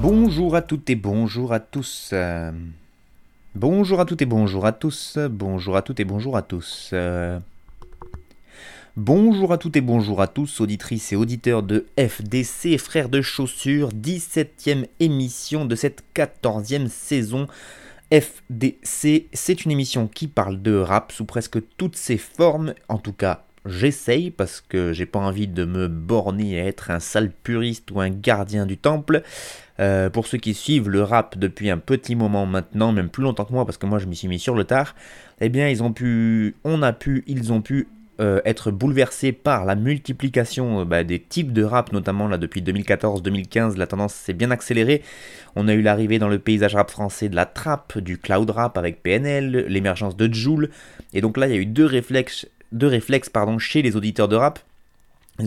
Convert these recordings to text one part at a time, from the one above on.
Bonjour à toutes et bonjour à tous. Bonjour à toutes et bonjour à tous. Bonjour à toutes et bonjour à tous. Bonjour à toutes et bonjour à tous, auditrices et auditeurs de FDC, frères de chaussures, 17ème émission de cette 14e saison. FDC, c'est une émission qui parle de rap sous presque toutes ses formes, en tout cas j'essaye parce que j'ai pas envie de me borner à être un sale puriste ou un gardien du temple. Euh, pour ceux qui suivent le rap depuis un petit moment maintenant, même plus longtemps que moi parce que moi je m'y suis mis sur le tard, eh bien ils ont pu, on a pu, ils ont pu euh, être bouleversés par la multiplication euh, bah, des types de rap, notamment là depuis 2014-2015, la tendance s'est bien accélérée. On a eu l'arrivée dans le paysage rap français de la trap, du cloud rap avec PNL, l'émergence de Joule, et donc là il y a eu deux réflexes de réflexe pardon, chez les auditeurs de rap.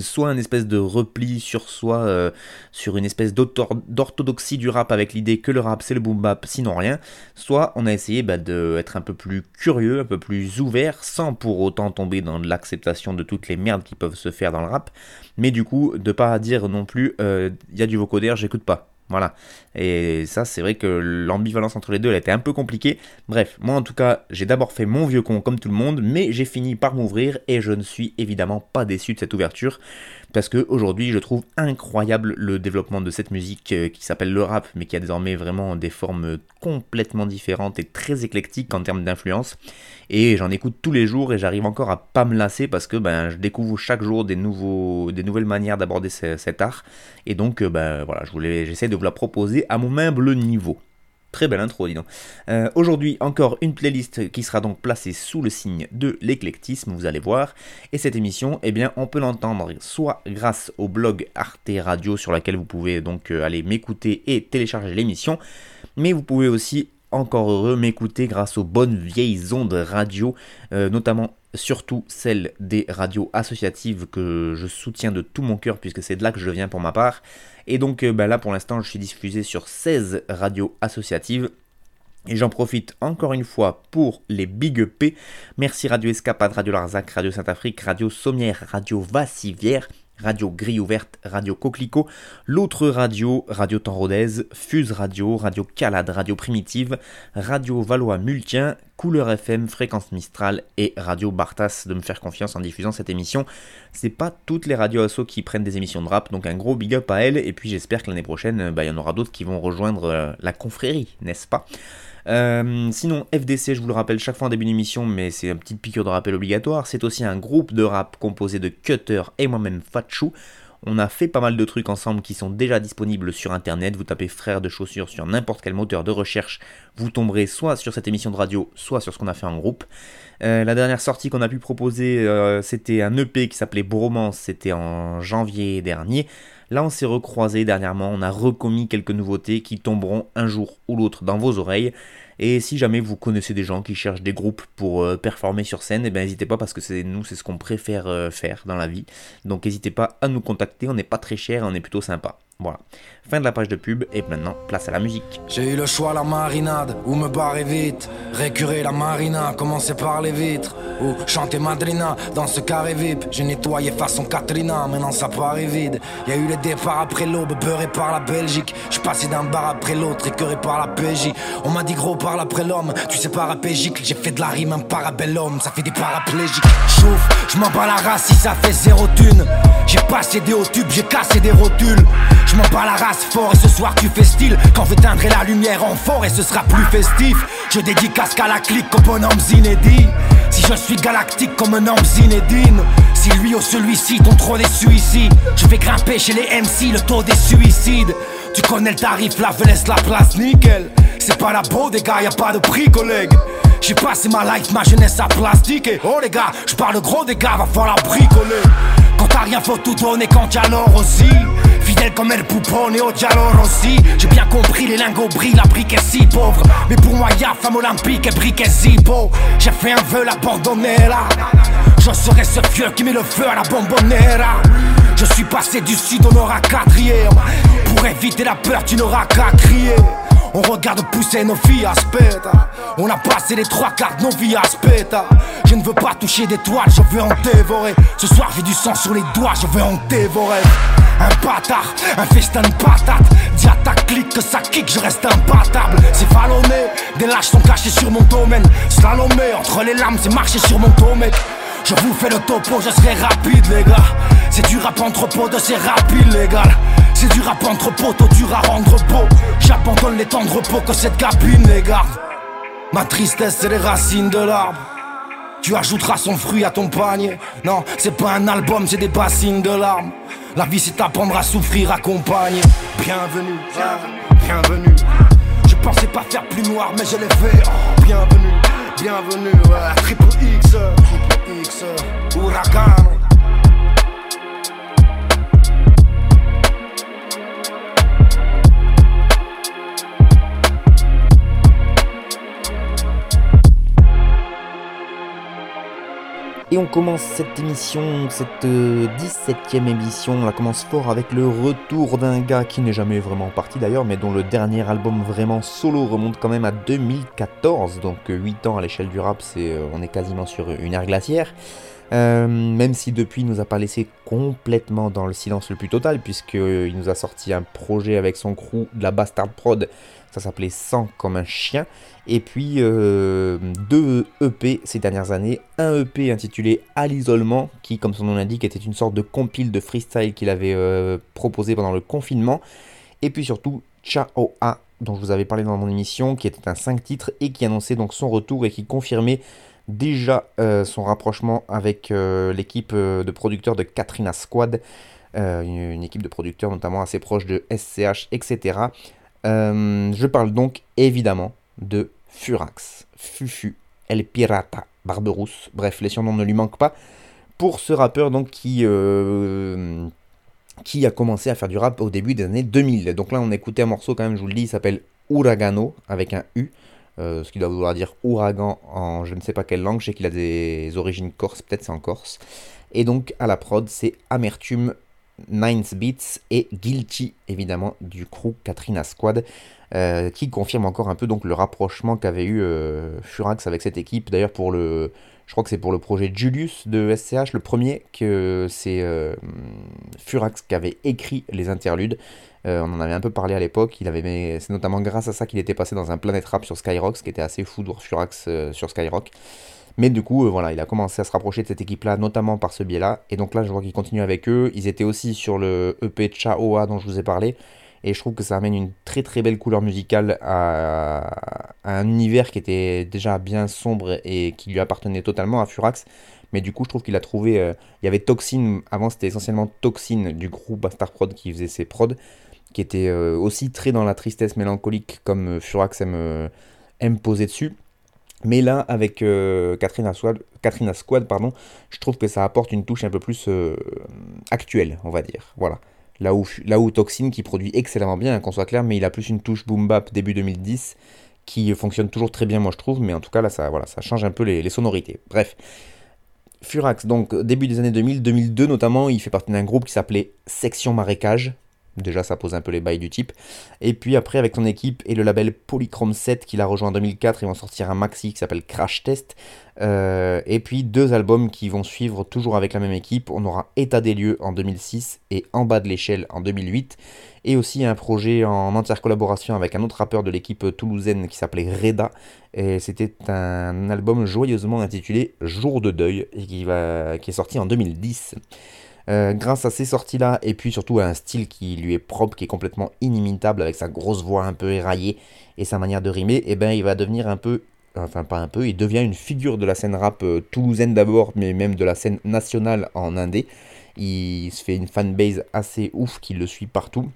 Soit une espèce de repli sur soi, euh, sur une espèce d'orthodoxie du rap avec l'idée que le rap c'est le boom bap, sinon rien, soit on a essayé bah, d'être un peu plus curieux, un peu plus ouvert, sans pour autant tomber dans l'acceptation de toutes les merdes qui peuvent se faire dans le rap, mais du coup de pas dire non plus euh, il y a du vocoder, j'écoute pas. Voilà. Et ça, c'est vrai que l'ambivalence entre les deux, elle était un peu compliquée. Bref, moi en tout cas, j'ai d'abord fait mon vieux con comme tout le monde, mais j'ai fini par m'ouvrir et je ne suis évidemment pas déçu de cette ouverture parce que aujourd'hui je trouve incroyable le développement de cette musique euh, qui s'appelle le rap, mais qui a désormais vraiment des formes complètement différentes et très éclectiques en termes d'influence. Et j'en écoute tous les jours et j'arrive encore à pas me lasser parce que ben, je découvre chaque jour des nouvelles manières d'aborder cet art. Et donc euh, ben, voilà, j'essaie de vous la proposer à mon humble niveau. Très belle intro, dis donc. Euh, aujourd'hui, encore une playlist qui sera donc placée sous le signe de l'éclectisme, vous allez voir. Et cette émission, eh bien, on peut l'entendre soit grâce au blog Arte Radio sur lequel vous pouvez donc euh, aller m'écouter et télécharger l'émission, mais vous pouvez aussi encore heureux m'écouter grâce aux bonnes vieilles ondes radio, euh, notamment surtout celles des radios associatives que je soutiens de tout mon cœur puisque c'est de là que je viens pour ma part. Et donc euh, bah là pour l'instant je suis diffusé sur 16 radios associatives. Et j'en profite encore une fois pour les Big P. Merci Radio Escapade, Radio Larzac, Radio Saint-Afrique, Radio Sommière, Radio Vassivière, Radio Grille Ouverte, Radio Coquelicot, l'autre radio, Radio Rodez, Fuse Radio, Radio Calade, Radio Primitive, Radio Valois Multien, Couleur FM, Fréquence Mistral et Radio Bartas de me faire confiance en diffusant cette émission. C'est pas toutes les radios asso qui prennent des émissions de rap, donc un gros big up à elles, et puis j'espère que l'année prochaine, bah, il y en aura d'autres qui vont rejoindre euh, la confrérie, n'est-ce pas? Euh, sinon, FDC, je vous le rappelle chaque fois en début d'émission, mais c'est une petite piqûre de rappel obligatoire. C'est aussi un groupe de rap composé de Cutter et moi-même Fatchou. On a fait pas mal de trucs ensemble qui sont déjà disponibles sur internet. Vous tapez frères de chaussures sur n'importe quel moteur de recherche. Vous tomberez soit sur cette émission de radio, soit sur ce qu'on a fait en groupe. Euh, la dernière sortie qu'on a pu proposer, euh, c'était un EP qui s'appelait Bromance. C'était en janvier dernier. Là, on s'est recroisé dernièrement, on a recommis quelques nouveautés qui tomberont un jour ou l'autre dans vos oreilles. Et si jamais vous connaissez des gens qui cherchent des groupes pour euh, performer sur scène, eh ben n'hésitez pas parce que c'est nous, c'est ce qu'on préfère euh, faire dans la vie. Donc n'hésitez pas à nous contacter, on n'est pas très cher, on est plutôt sympa. Voilà. Fin de la page de pub et maintenant place à la musique. J'ai eu le choix la marinade ou me barrer vite, récurer la marina, commencer par les vitres ou chanter Madrina dans ce carré VIP. J'ai nettoyé façon Katrina, maintenant ça paraît vide. Y a eu les départs après l'aube, beurré par la Belgique. Je passé d'un bar après l'autre, écœuré par la PJ. On m'a dit gros parle après l'homme, tu sais parapégique. J'ai fait de la rime un parabellum, ça fait des paraplégiques. Chouf, je m'en bats la race si ça fait zéro thune. J'ai passé des hauts tubes, j'ai cassé des rotules. M'en bats la race. Fort et ce soir tu fais style. Quand j'éteindrai la lumière en fort et ce sera plus festif. Je dédicace qu'à la clique comme bonhomme Zinedine Si je suis galactique comme un homme Zinedine Si lui ou celui-ci ont trop des suicides Je vais grimper chez les MC le taux des suicides. Tu connais le tarif, la laisse la place nickel. C'est pas la beau des gars, y a pas de prix collègue. J'ai passé ma life, ma jeunesse à plastique oh les gars, je parle gros des gars, va falloir bricoler. Quand t'as rien, faut tout donner quand t'as l'or aussi. Fidèle comme El Poupon et au dialogue aussi. J'ai bien compris, les lingots brillent, la brique est si pauvre. Mais pour moi, y'a femme olympique et brique est si beau. J'ai fait un vœu, l'abandonner là. Je serai ce vieux qui met le feu à la bombonera. Je suis passé du sud au nord à quatrième. Pour éviter la peur, tu n'auras qu'à crier. On regarde pousser nos filles à. On a passé les trois quarts de nos vies à. Je ne veux pas toucher des toiles, je veux en dévorer. Ce soir j'ai du sang sur les doigts, je veux en dévorer. Un bâtard, un festin de patates. Dis ta clique que ça kick, je reste imbattable. C'est vallonné, des lâches sont cachés sur mon domaine. Slalomé, entre les lames, c'est marcher sur mon domaine. Je vous fais le topo, je serai rapide les gars C'est du rap entrepôt de c'est rapide les gars C'est du rap entrepôt, toi dur à rendre beau J'abandonne les temps de repos que cette cabine les gars Ma tristesse c'est les racines de l'arbre tu ajouteras son fruit à ton panier. Non, c'est pas un album, c'est des bassines de larmes. La vie, c'est apprendre à souffrir accompagné. Bienvenue, bienvenue, bienvenue. Je pensais pas faire plus noir, mais je l'ai fait. Bienvenue, bienvenue. Ouais. Triple X, triple X, huracan. Et on commence cette émission, cette 17ème émission, on la commence fort avec le retour d'un gars qui n'est jamais vraiment parti d'ailleurs, mais dont le dernier album vraiment solo remonte quand même à 2014, donc 8 ans à l'échelle du rap, c'est, on est quasiment sur une ère glaciaire. Euh, même si depuis il nous a pas laissé complètement dans le silence le plus total, puisqu'il nous a sorti un projet avec son crew de la Bastard Prod, ça s'appelait 100 comme un chien, et puis euh, deux EP ces dernières années. Un EP intitulé À l'isolement, qui, comme son nom l'indique, était une sorte de compile de freestyle qu'il avait euh, proposé pendant le confinement. Et puis surtout Chao A, dont je vous avais parlé dans mon émission, qui était un 5 titres et qui annonçait donc son retour et qui confirmait déjà euh, son rapprochement avec l'équipe de producteurs de Katrina Squad. une, équipe de producteurs notamment assez proche de SCH, etc. je parle donc évidemment de Furax, Fufu, El Pirata, Barberousse, bref, les surnoms ne lui manquent pas. Pour ce rappeur donc qui, euh, qui a commencé à faire du rap au début des années 2000. Donc là on écoutait un morceau quand même, je vous le dis, il s'appelle Uragano avec un U. Euh, ce qui doit vouloir dire ouragan en je ne sais pas quelle langue, je sais qu'il a des origines corse, peut-être c'est en corse. Et donc à la prod c'est Amertume, Nines Beats et Guilty évidemment du crew Katrina Squad. Euh, qui confirme encore un peu donc le rapprochement qu'avait eu euh, Furax avec cette équipe. D'ailleurs pour le, je crois que c'est pour le projet Julius de SCH, le premier que c'est euh, Furax qui avait écrit les interludes. on en avait un peu parlé à l'époque. Il avait, c'est notamment grâce à ça qu'il était passé dans un Planet Rap sur Skyrock, ce qui était assez fou de Furax sur Skyrock. Mais du coup, voilà, il a commencé à se rapprocher de cette équipe-là, notamment par ce biais-là. Et donc là, je vois qu'il continue avec eux. Ils étaient aussi sur le EP Chaoa dont je vous ai parlé. Et je trouve que ça amène une très très belle couleur musicale à, un univers qui était déjà bien sombre et qui lui appartenait totalement à Furax. Mais du coup, je trouve qu'il a trouvé. Euh, il y avait Toxin, avant c'était essentiellement Toxin du groupe Bastard Prod qui faisait ses prods, qui était euh, aussi très dans la tristesse mélancolique comme euh, Furax aime poser dessus. Mais là, avec Katrina, Squad, Katrina Squad, pardon, je trouve que ça apporte une touche un peu plus actuelle, on va dire. Voilà. Là où, là où Toxin, qui produit excellemment bien, hein, qu'on soit clair, mais il a plus une touche boom bap début 2010 qui fonctionne toujours très bien, moi je trouve, mais en tout cas là, ça, voilà, ça change un peu les, les sonorités. Bref. Furax, donc début des années 2000, 2002 notamment, il fait partie d'un groupe qui s'appelait Section Marécage, Déjà, ça pose un peu les bails du type. Et puis après, avec ton équipe et le label Polychrome 7 qu'il a rejoint en 2004, ils vont sortir un maxi qui s'appelle Crash Test. Euh, et puis deux albums qui vont suivre toujours avec la même équipe. On aura État des lieux en 2006 et En bas de l'échelle en 2008. Et aussi un projet en entière collaboration avec un autre rappeur de l'équipe toulousaine qui s'appelait Reda. Et c'était un album joyeusement intitulé Jour de deuil qui est sorti en 2010. Euh, grâce à ces sorties-là, et puis surtout à un style qui lui est propre, qui est complètement inimitable, avec sa grosse voix un peu éraillée et sa manière de rimer, eh ben il va devenir un peu, enfin pas un peu, il devient une figure de la scène rap euh, toulousaine d'abord, mais même de la scène nationale en indé. Il se fait une fanbase assez ouf qui le suit partout.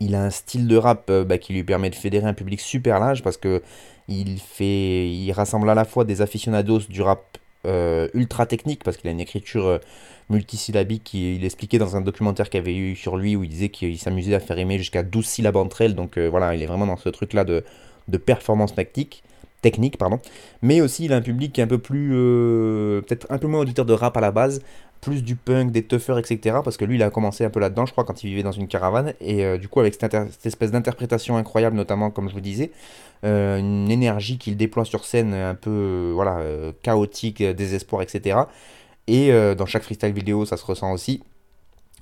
Il a un style de rap bah, qui lui permet de fédérer un public super large parce que il rassemble à la fois des aficionados du rap ultra technique parce qu'il a une écriture multisyllabique. Il, expliquait dans un documentaire qu'il avait eu sur lui où il disait qu'il s'amusait à faire aimer jusqu'à 12 syllabes entre elles. Donc voilà, il est vraiment dans ce truc-là de, de performance tactique technique, pardon. Mais aussi, il a un public un peu plus, euh, peut-être un peu moins auditeur de rap à la base, plus du punk, des toughers, etc. Parce que lui, il a commencé un peu là-dedans, je crois, quand il vivait dans une caravane. Et euh, du coup, avec cette, espèce d'interprétation incroyable, notamment, comme je vous disais, euh, une énergie qu'il déploie sur scène un peu, voilà, chaotique, désespoir, etc. Et dans chaque freestyle vidéo, ça se ressent aussi.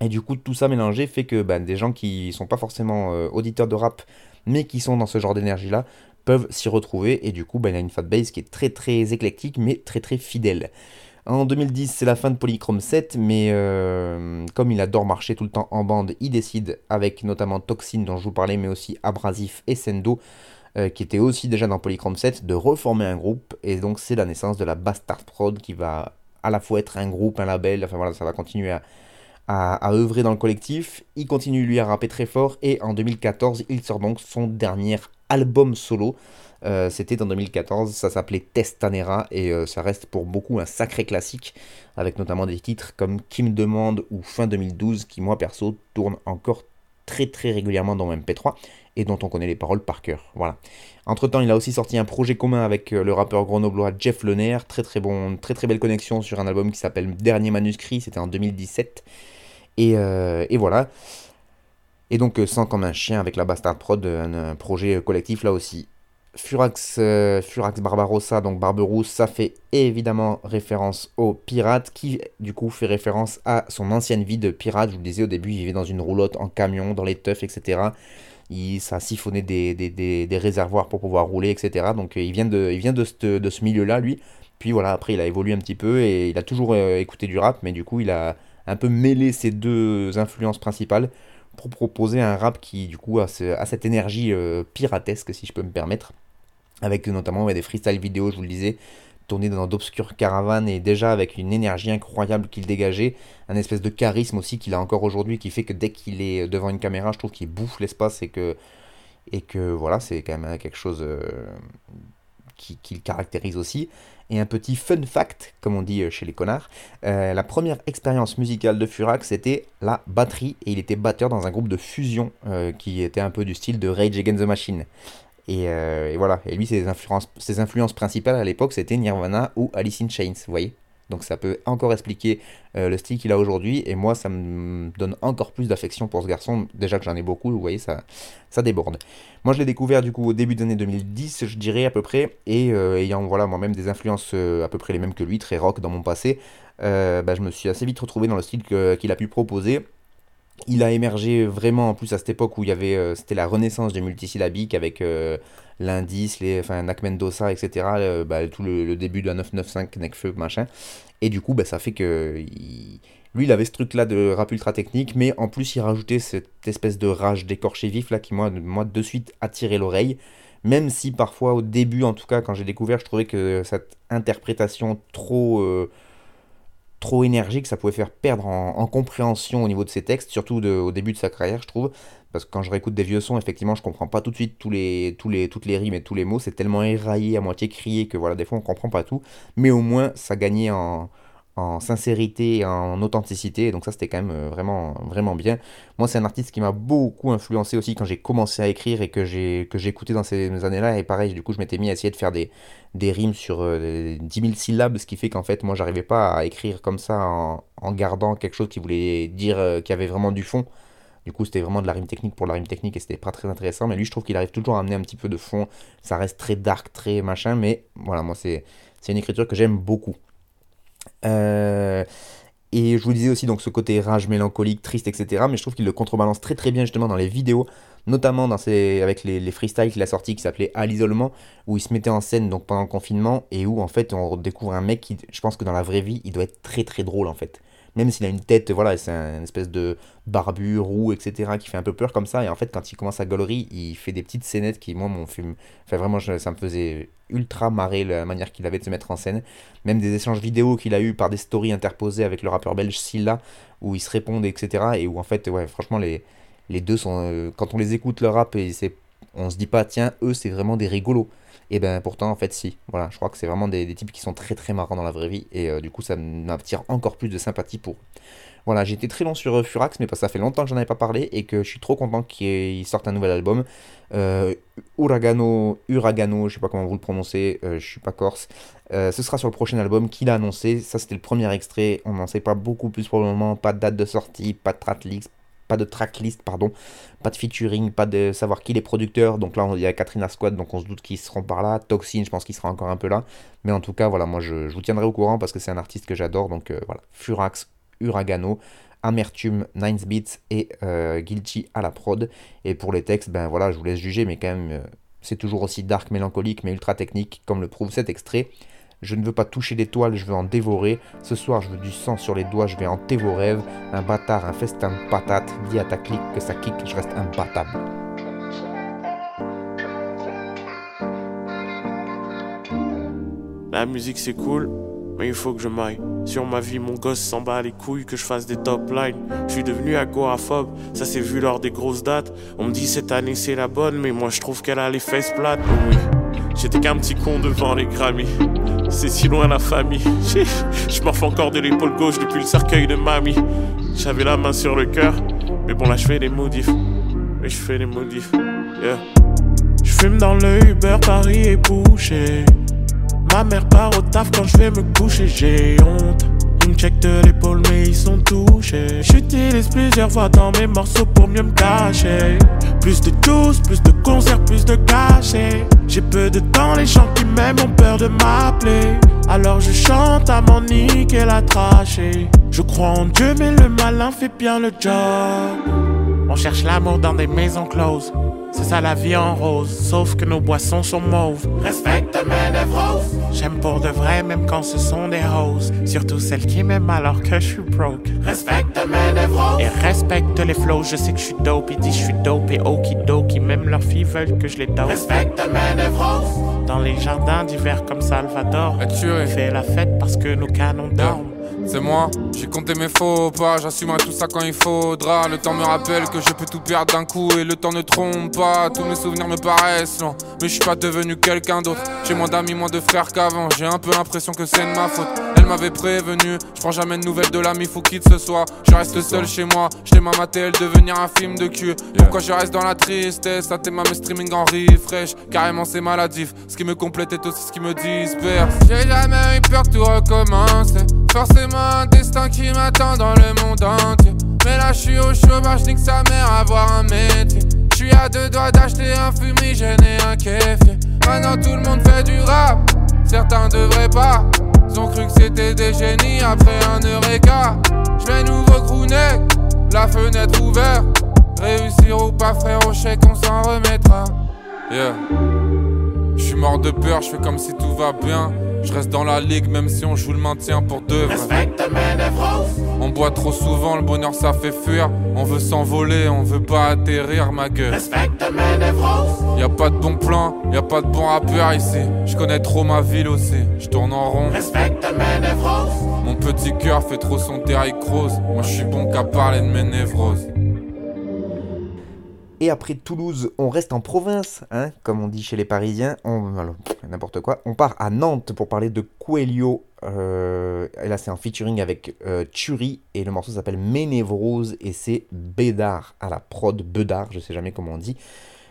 Et du coup, tout ça mélangé fait que ben, des gens qui sont pas forcément auditeurs de rap, mais qui sont dans ce genre d'énergie-là, peuvent s'y retrouver. Et du coup, ben, il a une fanbase qui est très très éclectique, mais très très fidèle. En 2010, c'est la fin de Polychrome 7, mais euh, comme il adore marcher tout le temps en bande, il décide, avec notamment Toxin dont je vous parlais, mais aussi Abrasif et Sendo, euh, qui étaient aussi déjà dans Polychrome 7, de reformer un groupe. Et donc, c'est la naissance de la Bastard Prod qui va à la fois être un groupe, un label, enfin voilà, ça va continuer à, à, à, œuvrer dans le collectif. Il continue lui à rapper très fort et en 2014, il sort donc son dernier album solo. Euh, c'était en 2014, ça s'appelait Testanera et euh, ça reste pour beaucoup un sacré classique, avec notamment des titres comme Kim Demande ou Fin 2012 qui moi perso tournent encore très très régulièrement dans mon MP3 et dont on connaît les paroles par cœur. Voilà. Entre temps, il a aussi sorti un projet commun avec euh, le rappeur grenoblois Jeff Lener, très très bon, très très belle connexion sur un album qui s'appelle Dernier Manuscrit, c'était en 2017. Et, et voilà. Et donc, euh, Sans comme un chien avec la Bastard Prod, un, projet collectif là aussi. Furax, euh, Furax Barbarossa, donc Barberousse, ça fait évidemment référence au pirate qui du coup fait référence à son ancienne vie de pirate. Je vous le disais au début, il vivait dans une roulotte en camion, dans les teufs, etc. Il, ça siphonnait des, des, des, réservoirs pour pouvoir rouler, etc. Donc euh, il vient de, il vient de ce, de ce milieu-là, lui. Puis voilà, après il a évolué un petit peu et il a toujours écouté du rap, mais du coup il a un peu mêlé ces deux influences principales pour proposer un rap qui du coup a, cette énergie euh, piratesque si je peux me permettre, avec notamment des freestyle vidéo, je vous le disais, tournés dans d'obscures caravanes et déjà avec une énergie incroyable qu'il dégageait, un espèce de charisme aussi qu'il a encore aujourd'hui qui fait que dès qu'il est devant une caméra, je trouve qu'il bouffe l'espace et que voilà, c'est quand même quelque chose euh, qui, le caractérise aussi. Et un petit fun fact, comme on dit euh, chez les connards, euh, la première expérience musicale de Furax c'était la batterie et il était batteur dans un groupe de fusion euh, qui était un peu du style de Rage Against the Machine. Et, voilà, et lui ses influences, ses influences principales à l'époque c'était Nirvana ou Alice in Chains, vous voyez donc ça peut encore expliquer le style qu'il a aujourd'hui. Et moi, ça me donne encore plus d'affection pour ce garçon. Déjà que j'en ai beaucoup, vous voyez, ça, déborde. Moi, je l'ai découvert du coup au début de l'année 2010, je dirais à peu près. Et euh, ayant voilà, moi-même des influences euh, à peu près les mêmes que lui, très rock dans mon passé, euh, bah, je me suis assez vite retrouvé dans le style qu'il a pu proposer. Il a émergé vraiment en plus à cette époque où il y avait c'était la renaissance du multisyllabique avec l'indice, les, enfin, Nakmendosa, etc. Bah, tout le, début de la 995, Nekfeu, machin. Et du coup, bah, ça fait que lui, il avait ce truc-là de rap ultra technique, mais en plus, il rajoutait cette espèce de rage d'écorché vif là qui, moi, moi, de suite attirait l'oreille. Même si parfois, au début, en tout cas, quand j'ai découvert, je trouvais que cette interprétation trop. Trop énergique, ça pouvait faire perdre en, compréhension au niveau de ses textes, surtout au début de sa carrière, je trouve. Parce que quand je réécoute des vieux sons, effectivement, je comprends pas tout de suite les, toutes les rimes et tous les mots. C'est tellement éraillé, à moitié crié, que voilà, des fois on comprend pas tout. Mais au moins, ça gagnait en, en sincérité en authenticité. donc ça, c'était quand même euh, vraiment, vraiment bien. Moi, c'est un artiste qui m'a beaucoup influencé aussi quand j'ai commencé à écrire et que j'ai que j'écoutais dans ces années-là. Et pareil, du coup, je m'étais mis à essayer de faire des, des rimes sur 10 euh, 000 syllabes, ce qui fait qu'en fait, moi, j'arrivais pas à écrire comme ça en, en, gardant quelque chose qui voulait dire euh, qu'il y avait vraiment du fond. Du coup, c'était vraiment de la rime technique pour la rime technique et c'était pas très intéressant. Mais lui, je trouve qu'il arrive toujours à amener un petit peu de fond. Ça reste très dark, très machin. Mais voilà, moi, c'est une écriture que j'aime beaucoup. Euh, et je vous disais aussi donc ce côté rage mélancolique, triste, etc. Mais je trouve qu'il le contrebalance très très bien justement dans les vidéos, notamment dans ses, avec les, les freestyles qu'il a sortis qui s'appelait À l'isolement, où il se mettait en scène donc pendant le confinement et où en fait on découvre un mec qui, je pense que dans la vraie vie, il doit être très très drôle en fait même s'il a une tête, voilà, c'est un espèce de barbu, roux, etc., qui fait un peu peur comme ça. Et en fait, quand il commence à gaulerie, il fait des petites scénettes qui, moi, mon film, enfin, vraiment, ça me faisait ultra marrer la manière qu'il avait de se mettre en scène. Même des échanges vidéo qu'il a eu par des stories interposées avec le rappeur belge Silla, où ils se répondent, etc. Et où, en fait, ouais, franchement, les, deux sont. euh, quand on les écoute leur rap, et c'est, on se dit pas, tiens, eux, c'est vraiment des rigolos. Et ben pourtant, en fait, si. Voilà, je crois que c'est vraiment des, types qui sont très très marrants dans la vraie vie. Et euh, du coup, ça m'attire encore plus de sympathie pour eux. Voilà, été très long sur euh, Furax, mais ça fait longtemps que j'en avais pas parlé et que je suis trop content qu'ils sortent un nouvel album. Euh, Uragano, Uragano, je sais pas comment vous le prononcez, euh, je suis pas corse. Ce sera sur le prochain album qu'il a annoncé. Ça, c'était le premier extrait. On n'en sait pas beaucoup plus pour le moment. Pas de date de sortie, pas de tracklist, pas de tracklist, pardon, pas de featuring, pas de savoir qui les producteurs. Donc là, il y a Katrina Squad, donc on se doute qu'ils seront par là. Toxin, je pense qu'il sera encore un peu là. Mais en tout cas, voilà, moi, je, je vous tiendrai au courant parce que c'est un artiste que j'adore. Donc euh, voilà, Furax, Uragano. Amertume, Nines Beats et euh, Guilty à la prod. Et pour les textes, ben voilà, je vous laisse juger, mais quand même, euh, c'est toujours aussi dark, mélancolique, mais ultra technique, comme le prouve cet extrait. Je ne veux pas toucher l'étoile, je veux en dévorer. Ce soir, je veux du sang sur les doigts, je vais hanter vos rêves. Un bâtard, un festin de patates. Dis à ta clique que ça kick, je reste imbattable. La musique c'est cool, mais il faut que je m'aille. Sur ma vie, mon gosse s'en bat les couilles que je fasse des top lines. Je suis devenu agoraphobe, ça s'est vu lors des grosses dates. On me dit cette année c'est la bonne, mais moi je trouve qu'elle a les fesses plates. Oui, j'étais qu'un petit con devant les Grammys. C'est si loin la famille. Je fais encore de l'épaule gauche depuis le cercueil de mamie. J'avais la main sur le cœur, mais bon là je fais des modifs. Oui, je fais des modifs. Je fume dans le Uber, Paris est bouché. Ma mère part au taf quand je vais me coucher, j'ai honte. Me checkent de l'épaule, mais ils sont touchés. J'utilise plusieurs voix dans mes morceaux pour mieux me cacher. Plus de juice, plus de concerts, plus de cachets. J'ai peu de temps, les gens qui m'aiment ont peur de m'appeler. Alors je chante à mon niquer la trachée. Je crois en Dieu, mais le malin fait bien le job. On cherche l'amour dans des maisons closes. C'est ça la vie en rose, sauf que nos boissons sont mauves. Respecte mes névroses. J'aime pour de vrai, même quand ce sont des roses. Surtout celles qui m'aiment alors que je suis broke. Respecte mes névroses. Et respecte les flows, je sais que je suis dope. Ils disent je suis dope et okidoki. Même leurs filles veulent que je les dope. Respecte mes névroses. Dans les jardins d'hiver comme Salvador. Fais la fête parce que nos canons dorment. C'est moi, j'ai compté mes faux pas, j'assume tout ça quand il faudra. Le temps me rappelle que je peux tout perdre d'un coup et le temps ne trompe pas. Tous mes souvenirs me paraissent lents, mais je suis pas devenu quelqu'un d'autre. J'ai moins d'amis, moins de frères qu'avant. J'ai un peu l'impression que c'est de ma faute. Elle m'avait prévenu, je prends jamais de nouvelles de l'ami, faut qu'il ce soit. Je reste seul chez moi, je t'ai maté devenir un film de cul. Pourquoi je reste dans la tristesse? À ma mes streaming en refresh. Carrément c'est maladif, ce qui me complète est aussi ce qui me disperse. J'ai jamais eu peur de tout recommencer. Forcément un destin qui m'attend dans le monde entier. Mais là je suis au chômage, nique sa mère avoir un métier. Je suis à deux doigts d'acheter un fumigène et un kéfier. Maintenant tout le monde fait du rap, certains devraient pas. Ils ont cru que c'était des génies après un eureka. Je vais nouveau crooner, la fenêtre ouverte. Réussir ou pas frérot, je sais qu'on s'en remettra. Yeah. Je suis mort de peur, je fais comme si tout va bien. Je reste dans la ligue même si on joue le maintien pour deux. Respecte mes névroses. On boit trop souvent, le bonheur ça fait fuir. On veut s'envoler, on veut pas atterrir ma gueule. Respecte. Y a pas de bon plan, y a pas de bon rappeur ici. Je connais trop ma ville aussi, je tourne en rond. Respecte mes névroses. Mon petit cœur fait trop son Derrick Rose. Moi je suis bon qu'à parler de mes névroses. Et après Toulouse, on reste en province, hein, comme on dit chez les Parisiens. On, n'importe quoi. On part à Nantes pour parler de Coelho. Euh, là, c'est en featuring avec euh. Et le morceau s'appelle Ménévrose. Et c'est Bédard à la prod. Bedard, je sais jamais comment on dit.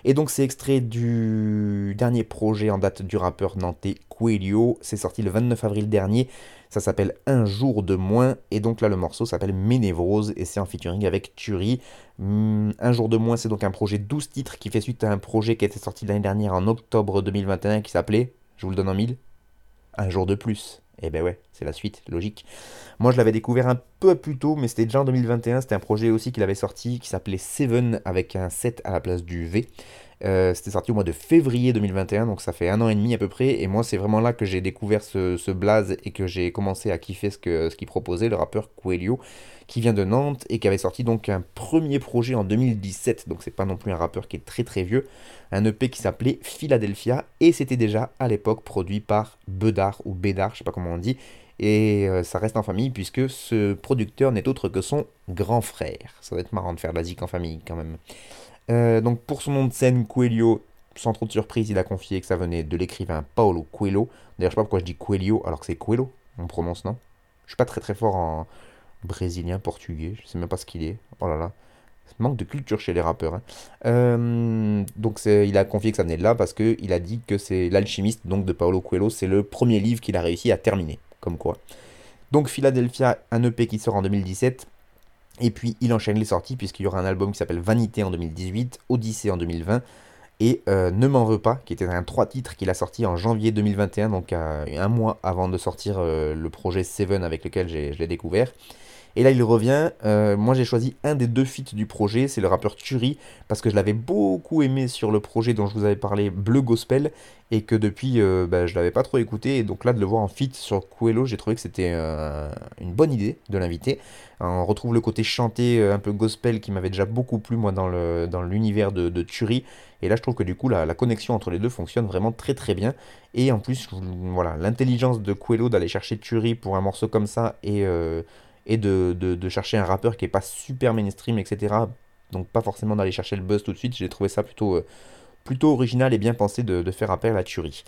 Et donc, c'est extrait du dernier projet en date du rappeur nantais Coelho. C'est sorti le 29 avril dernier. Ça s'appelle Un jour de moins. Et donc là, le morceau s'appelle Ménévrose. Et c'est en featuring avec Turi. Hum, un jour de moins, c'est donc un projet 12 titres qui fait suite à un projet qui été sorti l'année dernière en octobre 2021 qui s'appelait, je vous le donne en mille, Un jour de plus. Et ben ouais, c'est la suite, logique. Moi je l'avais découvert un peu plus tôt, mais c'était déjà en 2021. C'était un projet aussi qu'il avait sorti qui s'appelait Seven avec un 7 à la place du V. Euh, c'était sorti au mois de février 2021, donc ça fait un an et demi à peu près. Et moi, c'est vraiment là que j'ai découvert ce, ce blaze et que j'ai commencé à kiffer ce qu'il ce qu'il proposait, le rappeur Coelho, qui vient de Nantes et qui avait sorti donc un premier projet en 2017. Donc c'est pas non plus un rappeur qui est très très vieux. Un EP qui s'appelait Philadelphia et c'était déjà à l'époque produit par Bedard ou Bédard, je sais pas comment on dit. Et euh, ça reste en famille puisque ce producteur n'est autre que son grand frère. Ça va être marrant de faire de la en famille quand même. Euh, donc pour son nom de scène, Coelho, sans trop de surprise, il a confié que ça venait de l'écrivain Paulo Coelho. D'ailleurs, je sais pas pourquoi je dis Coelho alors que c'est Coelho, on prononce, non? Je suis pas très très fort en brésilien, portugais, je sais même pas ce qu'il est. Oh là là. Manque de culture chez les rappeurs. hein. Euh, donc il a confié que ça venait de là parce qu'il a dit que c'est l'alchimiste donc de Paulo Coelho, c'est le premier livre qu'il a réussi à terminer. Comme quoi. Donc Philadelphia, un EP qui sort en 2017. Et puis il enchaîne les sorties puisqu'il y aura un album qui s'appelle Vanité en 2018, Odyssée en 2020 et euh, Ne m'en veux pas, qui était un trois titres qu'il a sorti en janvier 2021, donc euh, un mois avant de sortir euh, le projet Seven avec lequel je l'ai découvert. Et là il revient, euh, moi j'ai choisi un des deux feats du projet, c'est le rappeur Turi, parce que je l'avais beaucoup aimé sur le projet dont je vous avais parlé, Bleu Gospel, et que depuis euh, bah, je l'avais pas trop écouté, et donc là de le voir en feat sur Coelho, j'ai trouvé que c'était euh, une bonne idée de l'inviter. On retrouve le côté chanté euh, un peu gospel qui m'avait déjà beaucoup plu moi dans l'univers de, de Turi. Et là je trouve que du coup la, connexion entre les deux fonctionne vraiment très très bien. Et en plus voilà l'intelligence de Coelho d'aller chercher Turi pour un morceau comme ça et, et de, de- chercher un rappeur qui est pas super mainstream etc. Donc pas forcément d'aller chercher le buzz tout de suite. J'ai trouvé ça plutôt euh, plutôt original et bien pensé de, de faire appel à Turi.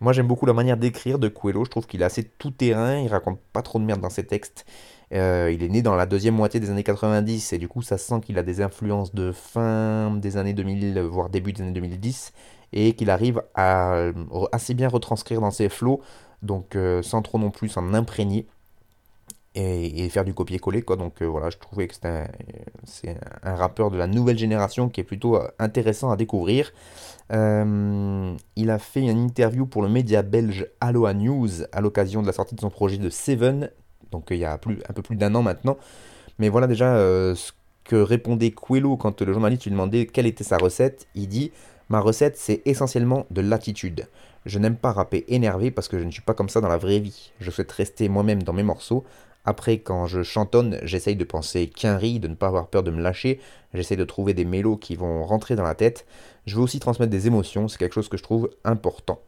Moi j'aime beaucoup la manière d'écrire de Coelho, je trouve qu'il est assez tout terrain, il raconte pas trop de merde dans ses textes. Euh, il est né dans la deuxième moitié des années 90 et du coup ça sent qu'il a des influences de fin des années 2000 voire début des années 2010 et qu'il arrive à euh, assez bien retranscrire dans ses flots donc sans trop non plus s'en imprégner et, faire du copier-coller quoi donc euh, voilà je trouvais que c'était un, c'est un rappeur de la nouvelle génération qui est plutôt euh, intéressant à découvrir Euh, il a fait une interview pour le média belge Aloha News à l'occasion de la sortie de son projet de Seven donc il y a plus, un peu plus d'un an maintenant. Mais voilà déjà ce que répondait Coelho quand le journaliste lui demandait quelle était sa recette. Il dit Ma recette, c'est essentiellement de l'attitude. Je n'aime pas rapper énervé parce que je ne suis pas comme ça dans la vraie vie. Je souhaite rester moi-même dans mes morceaux. Après, quand je chantonne, j'essaye de penser qu'un riz, de ne pas avoir peur de me lâcher. J'essaye de trouver des mélos qui vont rentrer dans la tête. Je veux aussi transmettre des émotions, c'est quelque chose que je trouve important.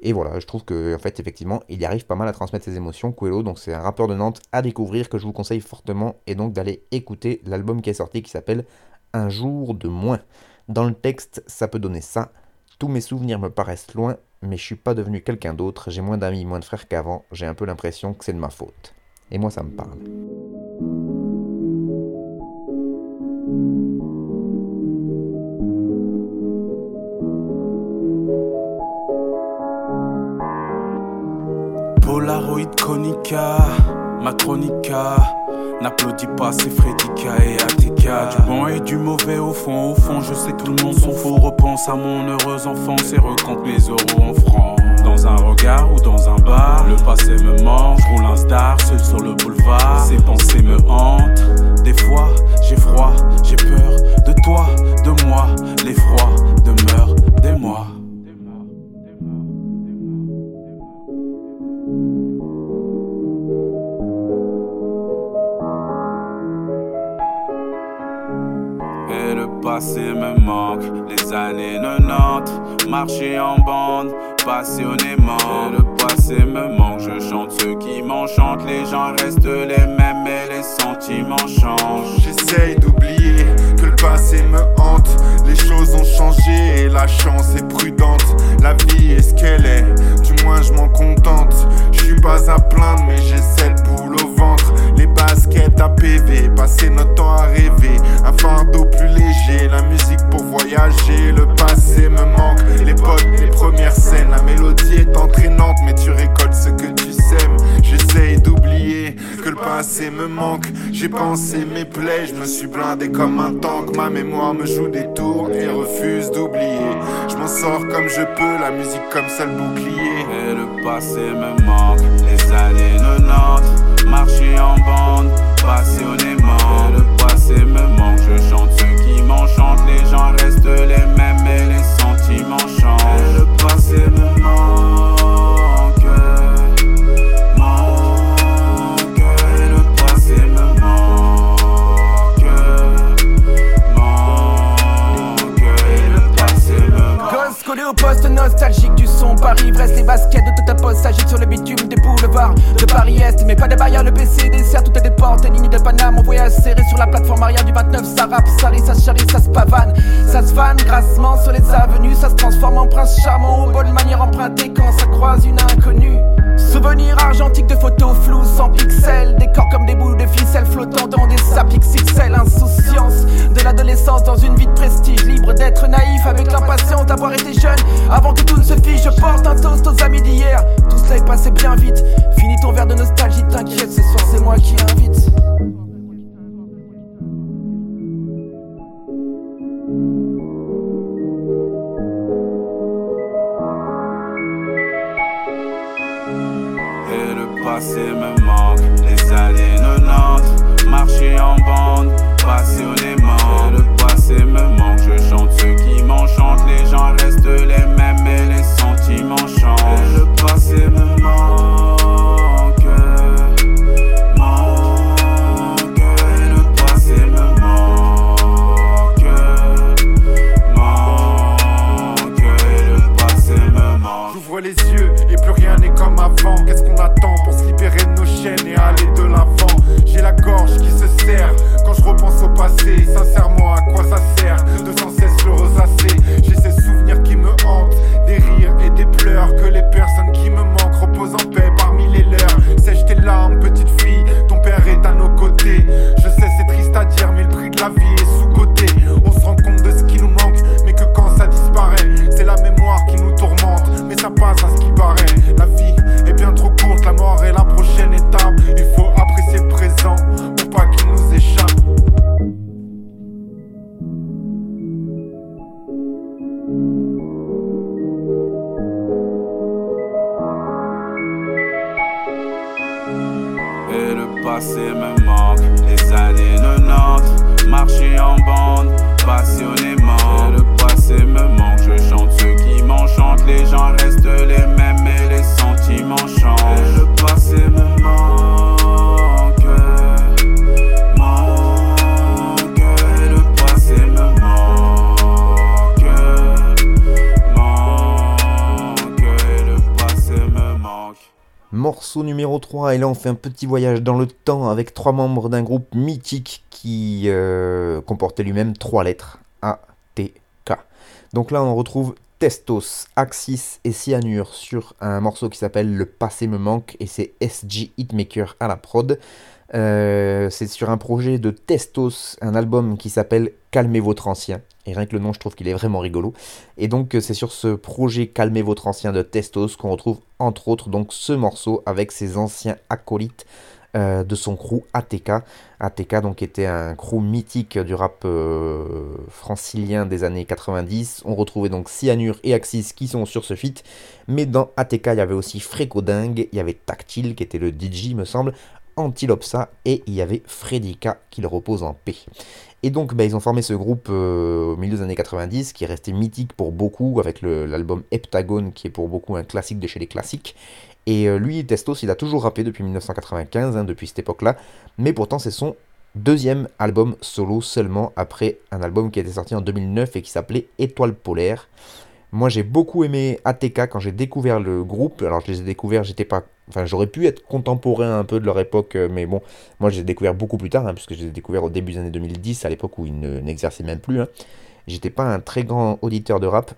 Et voilà, je trouve que fait effectivement, il y arrive pas mal à transmettre ses émotions, Coelho, donc c'est un rappeur de Nantes à découvrir que je vous conseille fortement et donc d'aller écouter l'album qui est sorti qui s'appelle Un jour de moins. Dans le texte, ça peut donner ça. Tous mes souvenirs me paraissent loin, mais je suis pas devenu quelqu'un d'autre, j'ai moins d'amis, moins de frères qu'avant, j'ai un peu l'impression que c'est de ma faute. Et moi ça me parle. Polaroid Konica, Matronica. N'applaudis pas, c'est Fredica et ATK. Du bon et du mauvais au fond, au fond, je sais tout le monde s'en fout. Repense à mon heureuse enfance et recompte mes euros en francs. Dans un regard ou dans un bar, le passé me manque. Roule un star, seul sur le boulevard. Ces pensées me hantent. Des fois, j'ai froid, j'ai peur de toi, de moi. L'effroi demeure des mois. Et le passé me manque, les années 90, marcher en bande, passionnément. Et le passé me manque, je chante ceux qui m'enchantent, les gens restent les mêmes, mais les sentiments changent. J'essaye d'oublier que le passé me hante. Les choses ont changé et la chance est prudente. La vie est ce qu'elle est, du moins je m'en contente. Je suis pas à plaindre, mais j'ai cette boule au ventre. Les baskets à PV, passer notre temps à rêver. Un fardeau plus léger, la musique pour voyager. Le passé me manque, les potes, les premières scènes. La mélodie est entraînante, mais tu récoltes ce que tu sèmes. J'essaye d'oublier que le passé me manque. J'ai pensé mes plaies, je me suis blindé comme un tank. Ma mémoire me joue des tours et refuse d'oublier. Je m'en sors comme je peux, la musique comme seul bouclier. Et le passé me manque, les années 90, marcher en bande, passionnément. Et le passé me manque, je chante ceux qui m'enchantent, les gens restent les mêmes, mais les sentiments changent. Et le passé me manque, manque. Et le passé me manque, manque. Et le passé me manque. Gosse collé au poste nostalgique du son Paris Brest les baskets de toute ta poste s'agite sur le bitume des boulevards de Paris-Est Mais pas de barrière, le PC dessert toutes des portes et lignes de Paname On voyage serré sur la plateforme arrière du 29 Ça rappe, ça rit, ça charrie, ça se pavane Ça se vanne grassement sur les avenues Ça se transforme en prince charmant aux bonnes manières empruntées Quand ça croise une inconnue Souvenir argentique de photos floues sans pixels. Des corps comme des boules de ficelle flottant dans des sapes XXL. Insouciance de l'adolescence dans une vie de prestige. Libre d'être naïf avec l'impatience d'avoir été jeune. Avant que tout ne se fiche, je porte un toast aux amis d'hier. Tout cela est passé bien vite. Finis ton verre de nostalgie, t'inquiète, ce soir c'est moi qui invite passé me manque, les années 90, marcher en bande, passionnément. Le passé me manque, je chante ceux qui m'enchantent, les gens restent les mêmes et les sentiments changent. Le passé me manque. Les yeux et plus rien n'est comme avant. Qu'est-ce qu'on attend pour se libérer de nos chaînes et aller de l'avant? J'ai la gorge qui se serre quand je repense au passé. Sincèrement, à quoi un petit voyage dans le temps avec trois membres d'un groupe mythique qui euh, comportait lui-même trois lettres, A, T, K. Donc là on retrouve Testos, Axis et Cyanure sur un morceau qui s'appelle Le passé me manque et c'est SG Hitmaker à la prod. Euh, c'est sur un projet de Testos, un album qui s'appelle Calmez votre ancien. Et rien que le nom, je trouve qu'il est vraiment rigolo. Et donc, euh, c'est sur ce projet Calmez votre ancien de Testos qu'on retrouve entre autres donc ce morceau avec ses anciens acolytes euh, de son crew ATK. ATK donc était un crew mythique du rap euh, francilien des années 90. On retrouvait donc Cyanure et Axis qui sont sur ce feat. Mais dans ATK, il y avait aussi Frécodingue, il y avait Tactile qui était le DJ, me semble, Antilopsa et il y avait Fredika qui le repose en paix. Et donc bah, ils ont formé ce groupe euh, au milieu des années 90 qui est resté mythique pour beaucoup avec l'album Heptagone qui est pour beaucoup un classique de chez les classiques. Et euh, lui, Testos, il a toujours rappé depuis 1995, hein, depuis cette époque-là, mais pourtant c'est son deuxième album solo seulement après un album qui été sorti en 2009 et qui s'appelait Étoile polaire. Moi j'ai beaucoup aimé ATK quand j'ai découvert le groupe. Alors je les ai découverts, j'étais pas. Enfin j'aurais pu être contemporain un peu de leur époque, euh, mais bon, moi je les ai découverts beaucoup plus tard, hein, puisque je les ai découverts au début des années 2010, à l'époque où ils ne- n'exerçaient même plus. hein. J'étais pas un très grand auditeur de rap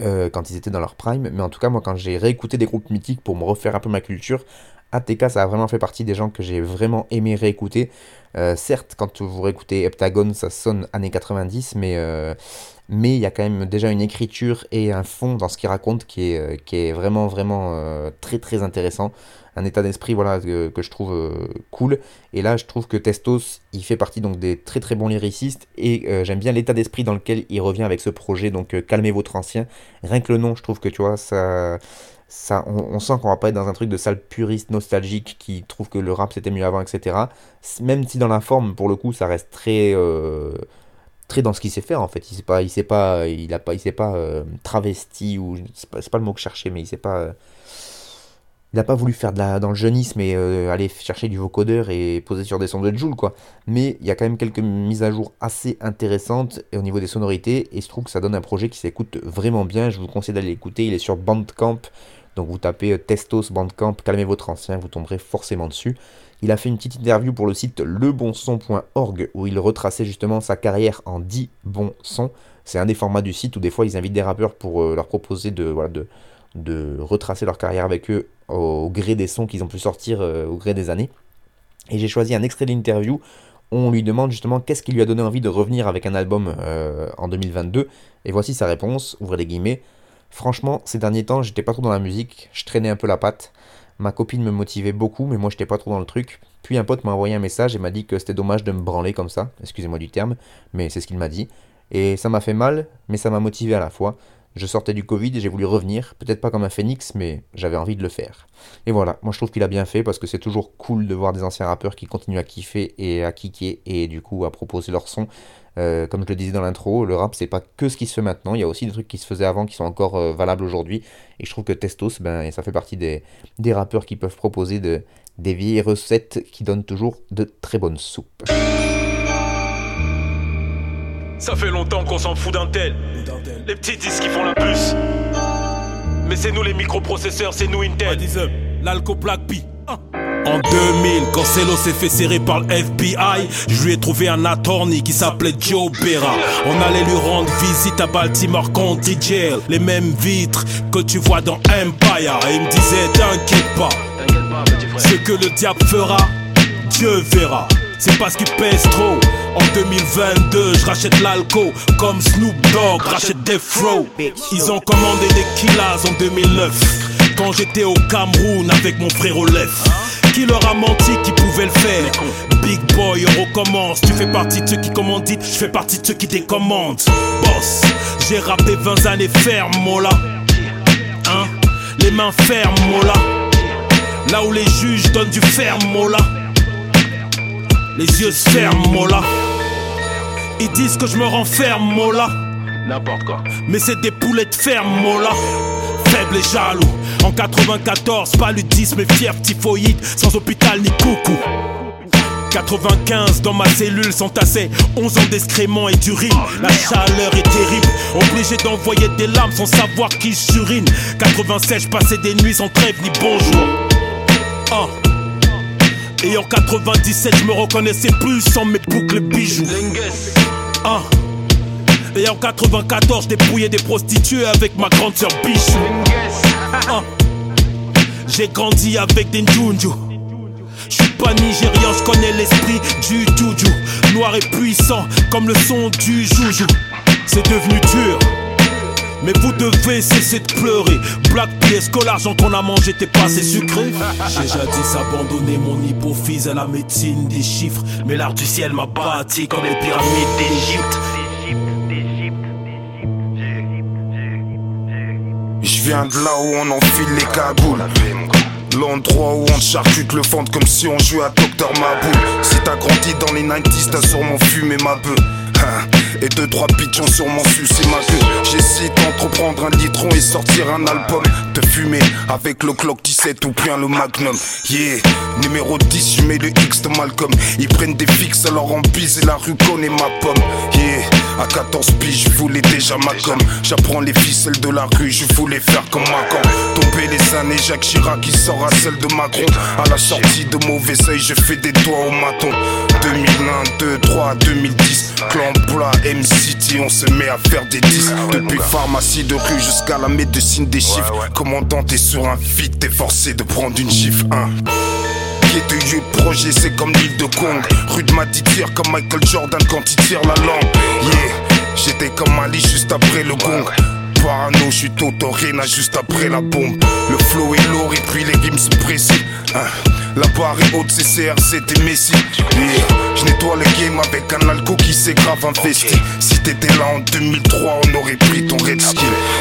euh, quand ils étaient dans leur prime, mais en tout cas moi quand j'ai réécouté des groupes mythiques pour me refaire un peu ma culture, ATK ça a vraiment fait partie des gens que j'ai vraiment aimé réécouter. Euh, certes, quand vous réécoutez Heptagone, ça sonne années 90, mais mais il y a quand même déjà une écriture et un fond dans ce qu'il raconte qui est, euh, vraiment vraiment euh, très très intéressant. Un état d'esprit voilà que, je trouve euh, cool. Et là, je trouve que Testos, il fait partie donc des très très bons lyricistes et j'aime bien l'état d'esprit dans lequel il revient avec ce projet. Donc calmez votre ancien. Rien que le nom, je trouve que tu vois ça. Ça, on, on sent qu'on va pas être dans un truc de sale puriste nostalgique qui trouve que le rap c'était mieux avant, etc. Même si dans la forme, pour le coup, ça reste très, très dans ce qu'il sait faire en fait. Il sait pas, il sait pas, il a pas, il sait pas euh, travesti ou c'est pas, pas le mot que je cherchais, mais il sait pas. euh, il n'a pas voulu faire de la, dans le jeunisme et euh, aller chercher du vocodeur et poser sur des sons de Joule, quoi. Mais il y a quand même quelques mises à jour assez intéressantes au niveau des sonorités, et je trouve que ça donne un projet qui s'écoute vraiment bien. Je vous conseille d'aller l'écouter, il est sur Bandcamp, donc vous tapez Testos Bandcamp, calmez votre ancien, vous tomberez forcément dessus. Il a fait une petite interview pour le site lebonson.org où il retraçait justement sa carrière en 10 bons sons. C'est un des formats du site où des fois ils invitent des rappeurs pour euh, leur proposer de, retracer leur carrière avec eux au, gré des sons qu'ils ont pu sortir euh, au gré des années. Et j'ai choisi un extrait de l'interview on lui demande justement qu'est-ce qui lui a donné envie de revenir avec un album euh, en 2022. Et voici sa réponse, ouvrez les guillemets. Franchement, ces derniers temps, j'étais pas trop dans la musique, je traînais un peu la patte. Ma copine me motivait beaucoup, mais moi j'étais pas trop dans le truc. Puis un pote m'a envoyé un message et m'a dit que c'était dommage de me branler comme ça, excusez-moi du terme, mais c'est ce qu'il m'a dit. Et ça m'a fait mal, mais ça m'a motivé à la fois. Je sortais du Covid et j'ai voulu revenir, peut-être pas comme un phénix, mais j'avais envie de le faire. Et voilà, moi je trouve qu'il a bien fait parce que c'est toujours cool de voir des anciens rappeurs qui continuent à kiffer et à kicker et du coup à proposer leur son. Euh, comme je le disais dans l'intro, le rap c'est pas que ce qui se fait maintenant, il y a aussi des trucs qui se faisaient avant qui sont encore euh, valables aujourd'hui. Et je trouve que Testos, ben, ça fait partie des, des rappeurs qui peuvent proposer de, des vieilles recettes qui donnent toujours de très bonnes soupes. Ça fait longtemps qu'on s'en fout d'un tel. Les petits disques qui font la puce. Mais c'est nous les microprocesseurs, c'est nous Intel. L'alco Black B. En 2000, quand Celo s'est fait serrer par le FBI, je lui ai trouvé un attorney qui s'appelait Joe Berra. On allait lui rendre visite à Baltimore County Jail, les mêmes vitres que tu vois dans Empire. Et il me disait, t'inquiète pas, ce que le diable fera, Dieu verra. C'est parce qu'il pèse trop. En 2022, je rachète l'alco comme Snoop Dogg rachète Death Row. Ils ont commandé des killas en 2009 quand j'étais au Cameroun avec mon frère Olef. Qui leur a menti qui pouvait le faire Big boy, on recommence. Tu fais partie de ceux qui commandent, je fais partie de ceux qui décommandent. Boss, j'ai rappé 20 années ferme, mola. Hein? Les mains fermes, mola. Là où les juges donnent du ferme, mola. Les yeux se ferment, Mola. Ils disent que je me renferme, Mola. N'importe quoi. Mais c'est des poulettes fermes, Mola. Faible et jaloux. En 94, paludisme et fièvre typhoïde, sans hôpital ni coucou. 95 dans ma cellule sont assez 11 ans d'excréments et d'urine La chaleur est terrible Obligé d'envoyer des larmes sans savoir qui surine 96 je passais des nuits sans trêve ni bonjour oh. Et en 97, je me reconnaissais plus sans mes boucles bijoux. Ah. Et en 94, dépouillé des prostituées avec ma grande sœur Bichou. Ah. J'ai grandi avec des Njunju. Je suis pas nigérian, je connais l'esprit du Juju. Noir et puissant, comme le son du Joujou. C'est devenu dur. Mais vous devez cesser de pleurer. Black pièce que l'argent qu'on a mangé t'es pas assez sucré. J'ai jadis abandonné mon hypophyse à la médecine des chiffres. Mais l'art du ciel m'a bâti comme les pyramides d'Égypte. Je viens de là où on enfile les cagoules. L'endroit où on charcute le ventre comme si on jouait à Docteur Maboul. Si t'as grandi dans les 90s, t'as sûrement fumé ma bœuf. Et deux trois pigeons sur mon sucé ma queue J'hésite d'entreprendre un litron et sortir un album. Te fumer avec le Clock 17 ou bien le Magnum. Yeah, numéro 10, je mets le X de Malcolm. Ils prennent des fixes alors en bise et la rue connaît ma pomme. Yeah, à 14 piges, je voulais déjà ma com. J'apprends les ficelles de la rue, je voulais faire comme Macron Tomber les années, Jacques Chirac qui sort à celle de Macron. À la sortie de mauvais œil, je fais des doigts au maton. 2001, 2, 3, 2010 Clan Plat, M-City, on se met à faire des disques. Depuis pharmacie de rue jusqu'à la médecine des chiffres. Commandant, t'es sur un feed, t'es forcé de prendre une chiffre 1. Qui de lieu projet, c'est comme l'île de Kong. Rue de tire comme Michael Jordan quand il tire la langue. Yeah, j'étais comme Ali juste après le gong parano, je suis Totorina juste après la bombe. Le flow est lourd et puis les rimes sont précis. Hein. La barre est haute, c'est CRC, t'es Messi. Je nettoie le game avec un alco qui s'est grave investi. Si t'étais là en 2003, on aurait pris ton red skin.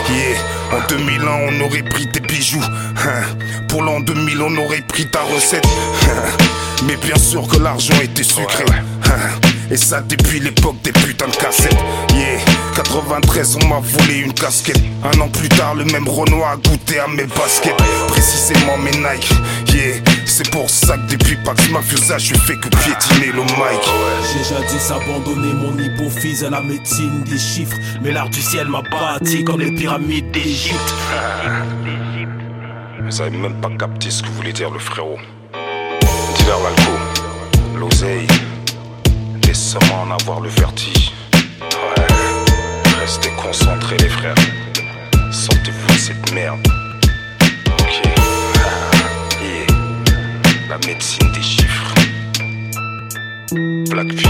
Yeah. En 2001, on aurait pris tes bijoux. Hein. Pour l'an 2000, on aurait pris ta recette. Hein. Mais bien sûr que l'argent était sucré. Et ça depuis l'époque des putains de cassettes. Yeah. 93, on m'a volé une casquette. Un an plus tard, le même Renoir a goûté à mes baskets. Précisément mes Nike. Yeah, c'est pour ça que depuis Pax Mafiosa, je fais que piétiner le mic. J'ai jadis abandonné mon hypophyse à la médecine des chiffres. Mais l'art du ciel m'a bâti comme les pyramides d'Égypte. Vous avez même pas capté ce que voulait dire le frérot. Divers l'alcool, l'oseille, en avoir le vertige. Ouais, restez concentrés les frères. Sortez-vous de cette merde. Ok, ah, yeah. La médecine des chiffres. Black P,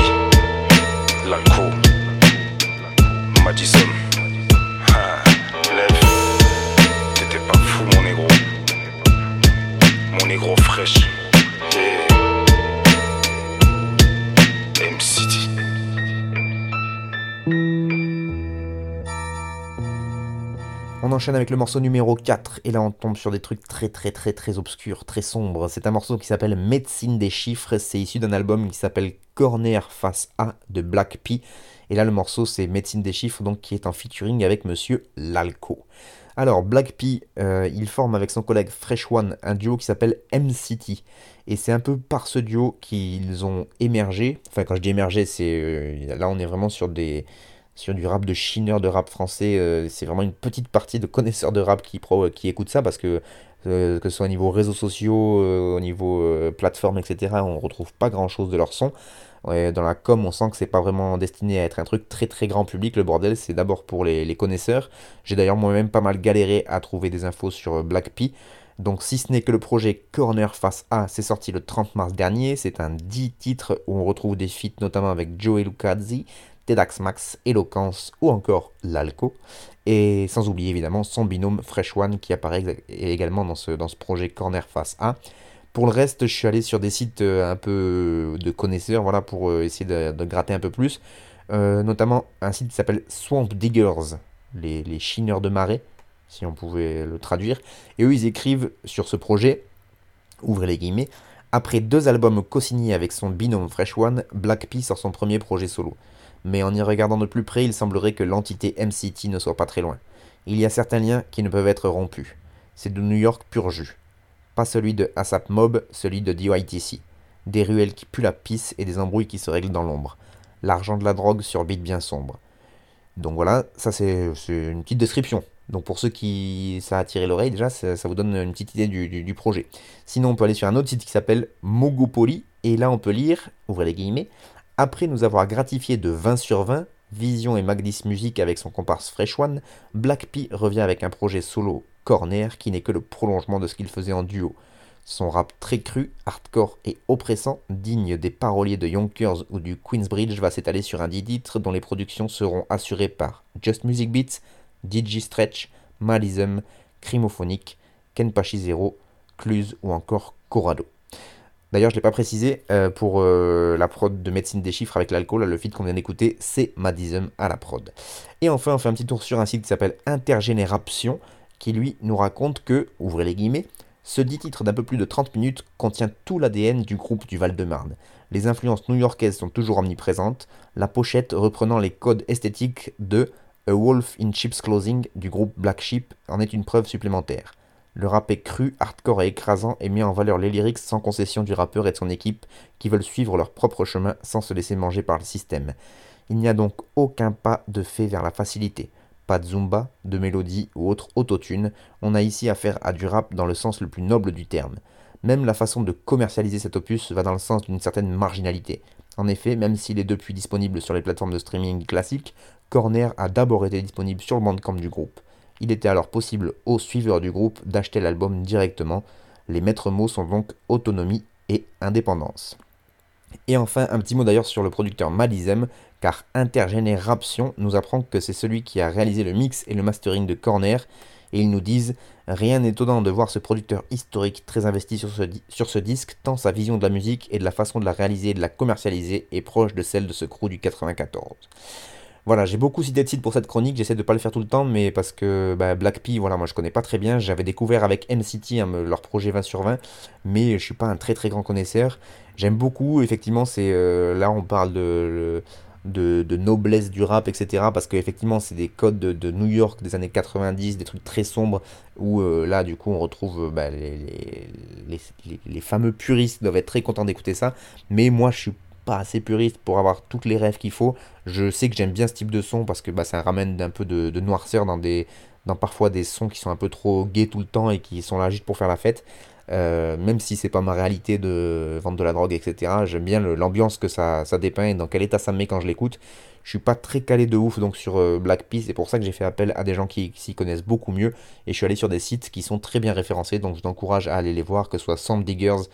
l'alcool, Madison. Ah, lève. T'étais pas fou mon négro. Mon négro fraîche. On enchaîne avec le morceau numéro 4 et là on tombe sur des trucs très très très très obscurs, très sombres. C'est un morceau qui s'appelle Médecine des chiffres, c'est issu d'un album qui s'appelle Corner face A de Black P. Et là le morceau c'est Médecine des chiffres donc qui est en featuring avec monsieur Lalco. Alors Black P, euh, il forme avec son collègue Fresh One un duo qui s'appelle MCT. Et c'est un peu par ce duo qu'ils ont émergé. Enfin quand je dis émergé, c'est euh, là on est vraiment sur des sur du rap de chineur de rap français. euh, c'est vraiment une petite partie de connaisseurs de rap qui, pro, qui écoutent ça parce que euh, que ce soit au niveau réseaux sociaux, euh, au niveau euh, plateforme, etc., on retrouve pas grand chose de leur son. Dans la com, on sent que c'est pas vraiment destiné à être un truc très très grand public. Le bordel, c'est d'abord pour les, les connaisseurs. J'ai d'ailleurs moi-même pas mal galéré à trouver des infos sur euh, Black P. Donc si ce n'est que le projet Corner Face A, c'est sorti le 30 mars dernier. C'est un 10 titres où on retrouve des feats notamment avec Joey Lucazzi, Tedax Max, Eloquence ou encore Lalco. Et sans oublier évidemment son binôme Fresh One qui apparaît également dans ce, projet Corner Face A. Pour le reste, je suis allé sur des sites euh, un peu de connaisseurs, voilà, pour euh, essayer de, gratter un peu plus. Euh, notamment un site qui s'appelle Swamp Diggers, les, les chineurs de marais, si on pouvait le traduire. Et eux, ils écrivent sur ce projet, ouvrez les guillemets, après deux albums co-signés avec son binôme Fresh One, Black P sort son premier projet solo. Mais en y regardant de plus près, il semblerait que l'entité MCT ne soit pas très loin. Il y a certains liens qui ne peuvent être rompus. C'est de New York pur jus. Pas celui de ASAP Mob, celui de DYTC. Des ruelles qui puent la pisse et des embrouilles qui se règlent dans l'ombre. L'argent de la drogue sur beat bien sombre. Donc voilà, ça c'est une petite description. Donc pour ceux qui ça a attiré l'oreille, déjà ça, vous donne une petite idée du, du- projet. Sinon on peut aller sur un autre site qui s'appelle Mogopoly, et là on peut lire, ouvrez les guillemets, après nous avoir gratifié de 20 sur 20, Vision et Magdis Music avec son comparse Fresh One, Black P revient avec un projet solo Corner qui n'est que le prolongement de ce qu'il faisait en duo. Son rap très cru, hardcore et oppressant, digne des paroliers de Yonkers ou du Queensbridge, va s'étaler sur un 10 titres dont les productions seront assurées par Just Music Beats, DJ Stretch, Malism, Crimophonic, Kenpachi Zero, Cluse ou encore Corrado. D'ailleurs, je ne l'ai pas précisé, euh, pour euh, la prod de Médecine des chiffres avec l'alcool, le feed qu'on vient d'écouter, c'est Madism à la prod. Et enfin, on fait un petit tour sur un site qui s'appelle Intergénération, qui lui nous raconte que, ouvrez les guillemets, ce dit titre d'un peu plus de 30 minutes contient tout l'ADN du groupe du Val-de-Marne. Les influences new-yorkaises sont toujours omniprésentes, la pochette reprenant les codes esthétiques de A Wolf in Sheep's Clothing du groupe Black Sheep en est une preuve supplémentaire. Le rap est cru, hardcore et écrasant et met en valeur les lyrics sans concession du rappeur et de son équipe qui veulent suivre leur propre chemin sans se laisser manger par le système. Il n'y a donc aucun pas de fait vers la facilité. Pas de zumba, de mélodie ou autre autotune, on a ici affaire à du rap dans le sens le plus noble du terme. Même la façon de commercialiser cet opus va dans le sens d'une certaine marginalité. En effet, même s'il est depuis disponible sur les plateformes de streaming classiques, Corner a d'abord été disponible sur le bandcamp du groupe. Il était alors possible aux suiveurs du groupe d'acheter l'album directement. Les maîtres mots sont donc autonomie et indépendance. Et enfin, un petit mot d'ailleurs sur le producteur Malizem, car Intergénération nous apprend que c'est celui qui a réalisé le mix et le mastering de Corner, et ils nous disent Rien n'est étonnant de voir ce producteur historique très investi sur ce, disque, tant sa vision de la musique et de la façon de la réaliser et de la commercialiser est proche de celle de ce crew du 94. Voilà, j'ai beaucoup cité de sites pour cette chronique, j'essaie de pas le faire tout le temps, mais parce que bah, Black P, voilà, moi je connais pas très bien, j'avais découvert avec MCT hein, leur projet 20 sur 20, mais je suis pas un très très grand connaisseur. J'aime beaucoup, effectivement, c'est euh, là on parle de de, noblesse du rap, etc. Parce qu'effectivement, c'est des codes de, de New York des années 90, des trucs très sombres, où euh, là, du coup, on retrouve euh, bah, les, les, les- les fameux puristes doivent être très contents d'écouter ça. Mais moi, je suis pas assez puriste pour avoir toutes les rêves qu'il faut. Je sais que j'aime bien ce type de son parce que bah, ça ramène un peu de, de noirceur dans des dans parfois des sons qui sont un peu trop gays tout le temps et qui sont là juste pour faire la fête. Euh, même si c'est pas ma réalité de vendre de la drogue, etc. J'aime bien l'ambiance que ça, ça dépeint et dans quel état ça me met quand je l'écoute. Je suis pas très calé de ouf donc sur euh, Black Peace, c'est pour ça que j'ai fait appel à des gens qui, s'y connaissent beaucoup mieux et je suis allé sur des sites qui sont très bien référencés donc je t'encourage à aller les voir, que ce soit Sound Diggers,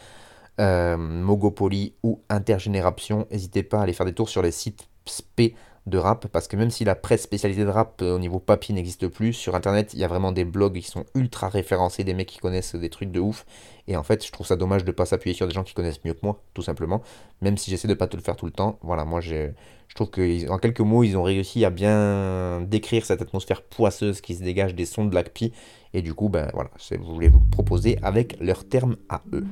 euh, Mogopoly ou Intergénération. N'hésitez pas à aller faire des tours sur les sites spé de rap parce que même si la presse spécialisée de rap euh, au niveau papier n'existe plus, sur internet il y a vraiment des blogs qui sont ultra référencés, des mecs qui connaissent des trucs de ouf. Et en fait, je trouve ça dommage de pas s'appuyer sur des gens qui connaissent mieux que moi, tout simplement. Même si j'essaie de pas te le faire tout le temps. Voilà, moi j'ai- je trouve qu'en quelques mots, ils ont réussi à bien décrire cette atmosphère poisseuse qui se dégage des sons de Black P. Et du coup, ben voilà, je voulais vous proposer avec leurs termes à eux.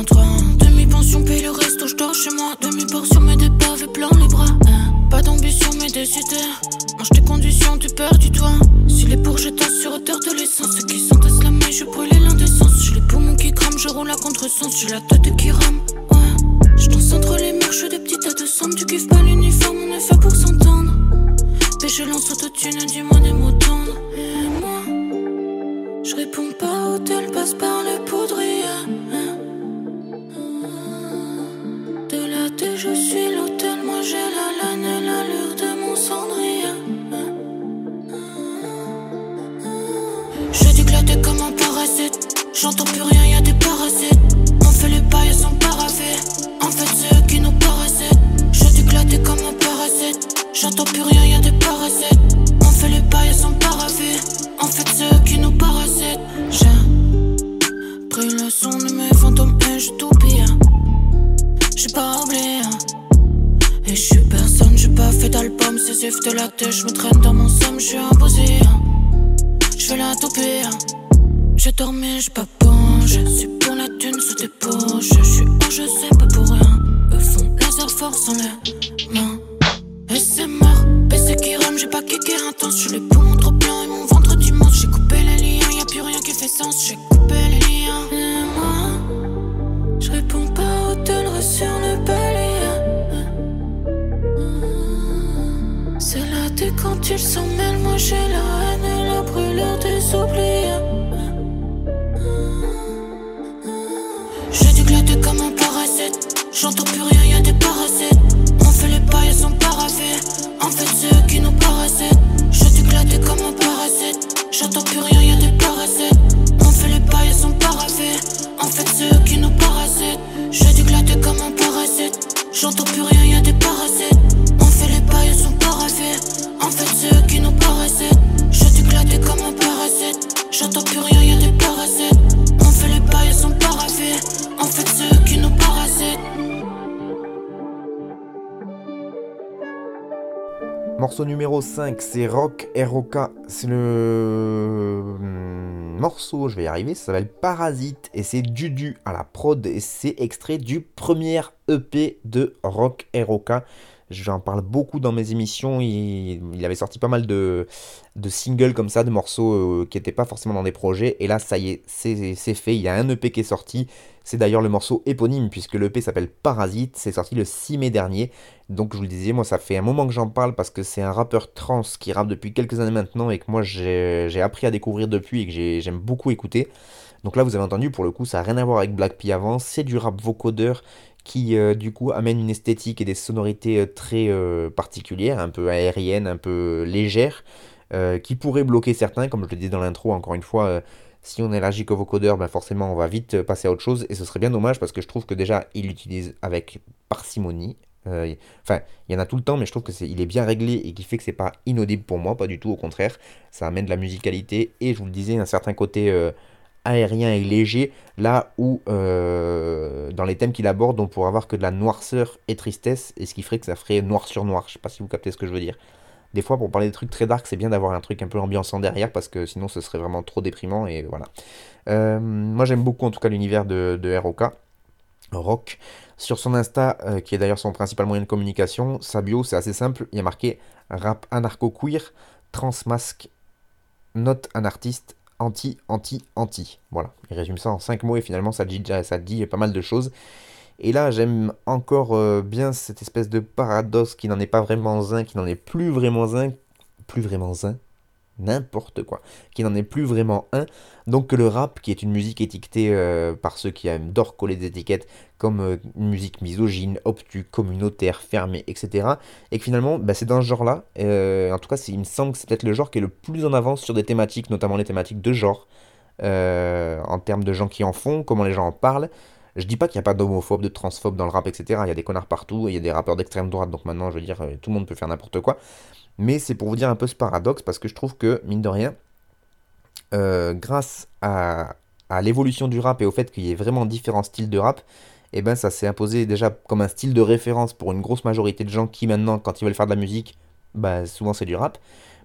1, 3, 1, demi-pension, paye le resto, je dors chez moi, demi-portion, mais des pavés plein les bras. hein. Pas d'ambition, mais des idées. Mange tes conditions, tu perds du toit. Si les bourges tassent sur hauteur de l'essence, ceux qui s'entassent la main, je brûle l'indécence. J'ai les poumons qui crament, je roule à contresens, j'ai la tête qui rame. Ouais, je danse entre les je fais des de cendres, tu kiffes pas l'uniforme, on est fait pour s'entendre. Péché lance autotune, dis-moi des mots tendres. Et moi, je réponds pas au tel, passe par le poudrier. J'entends plus rien, y a des parasites. On fait les pailles sans paravé. En fait, c'est eux qui nous parasitent. J'ai dû glatter comme un parasite. J'entends plus rien, y a des parasites. On fait les pailles sans paravé. En fait, c'est eux qui nous parasitent. J'ai pris le son de mes fantômes et je t'oublie. J'ai pas oublié. Et je suis personne, j'ai pas fait d'album. C'est de la tête, je me Numéro 5, c'est Rock ROK. C'est le hum, morceau, je vais y arriver, ça s'appelle Parasite et c'est Dudu à la prod et c'est extrait du premier EP de Rock ROK. J'en parle beaucoup dans mes émissions. Il, avait sorti pas mal de, singles comme ça, de morceaux euh, qui n'étaient pas forcément dans des projets. Et là, ça y est, c'est fait. Il y a un EP qui est sorti. C'est d'ailleurs le morceau éponyme, puisque l'EP s'appelle Parasite. C'est sorti le 6 mai dernier. Donc, je vous le disais, moi, ça fait un moment que j'en parle parce que c'est un rappeur trans qui rappe depuis quelques années maintenant et que moi, j'ai appris à découvrir depuis et que j'ai- j'aime beaucoup écouter. Donc là, vous avez entendu, pour le coup, ça n'a rien à voir avec Black P avant. C'est du rap vocodeur qui, euh, du coup, amène une esthétique et des sonorités euh, très euh, particulières, un peu aériennes, un peu légères, qui pourraient bloquer certains, comme je le disais dans l'intro, encore une fois. Si on est allergique au vocodeur, ben forcément on va vite passer à autre chose et ce serait bien dommage parce que je trouve que déjà il l'utilise avec parcimonie. Enfin, il y en a tout le temps, mais je trouve que c'est, il est bien réglé et qui fait que c'est pas inaudible pour moi, pas du tout, au contraire, ça amène de la musicalité et je vous le disais, un certain côté aérien et léger, là où dans les thèmes qu'il aborde, on pourrait avoir que de la noirceur et tristesse, et ce qui ferait que ça ferait noir sur noir. Je sais pas si vous captez ce que je veux dire des fois pour parler des trucs très dark, c'est bien d'avoir un truc un peu ambiançant derrière parce que sinon ce serait vraiment trop déprimant et voilà. Euh, moi j'aime beaucoup en tout cas l'univers de, de ROK. Rock. Sur son Insta, euh, qui est d'ailleurs son principal moyen de communication, sa bio c'est assez simple, il y a marqué rap anarcho-queer, transmasque, note un artiste, anti, anti, anti. Voilà, il résume ça en 5 mots et finalement ça dit, ça dit pas mal de choses. Et là, j'aime encore euh, bien cette espèce de paradoxe qui n'en est pas vraiment un, qui n'en est plus vraiment un, plus vraiment un, n'importe quoi, qui n'en est plus vraiment un. Donc que le rap, qui est une musique étiquetée euh, par ceux qui aiment d'or coller des étiquettes, comme euh, musique misogyne, obtus, communautaire, fermée, etc. Et que finalement, bah, c'est dans ce genre-là. en tout cas, il me semble que c'est peut-être le genre qui est le plus en avance sur des thématiques, notamment les thématiques de genre, en termes de gens qui en font, comment les gens en parlent. Je dis pas qu'il n'y a pas d'homophobes, de transphobes dans le rap, etc. Il y a des connards partout, il y a des rappeurs d'extrême droite, donc maintenant, je veux dire, euh, tout le monde peut faire n'importe quoi. Mais c'est pour vous dire un peu ce paradoxe, parce que je trouve que, mine de rien, euh, grâce à, l'évolution du rap et au fait qu'il y ait vraiment différents styles de rap, eh ben ça s'est imposé déjà comme un style de référence pour une grosse majorité de gens qui maintenant, quand ils veulent faire de la musique, bah souvent c'est du rap.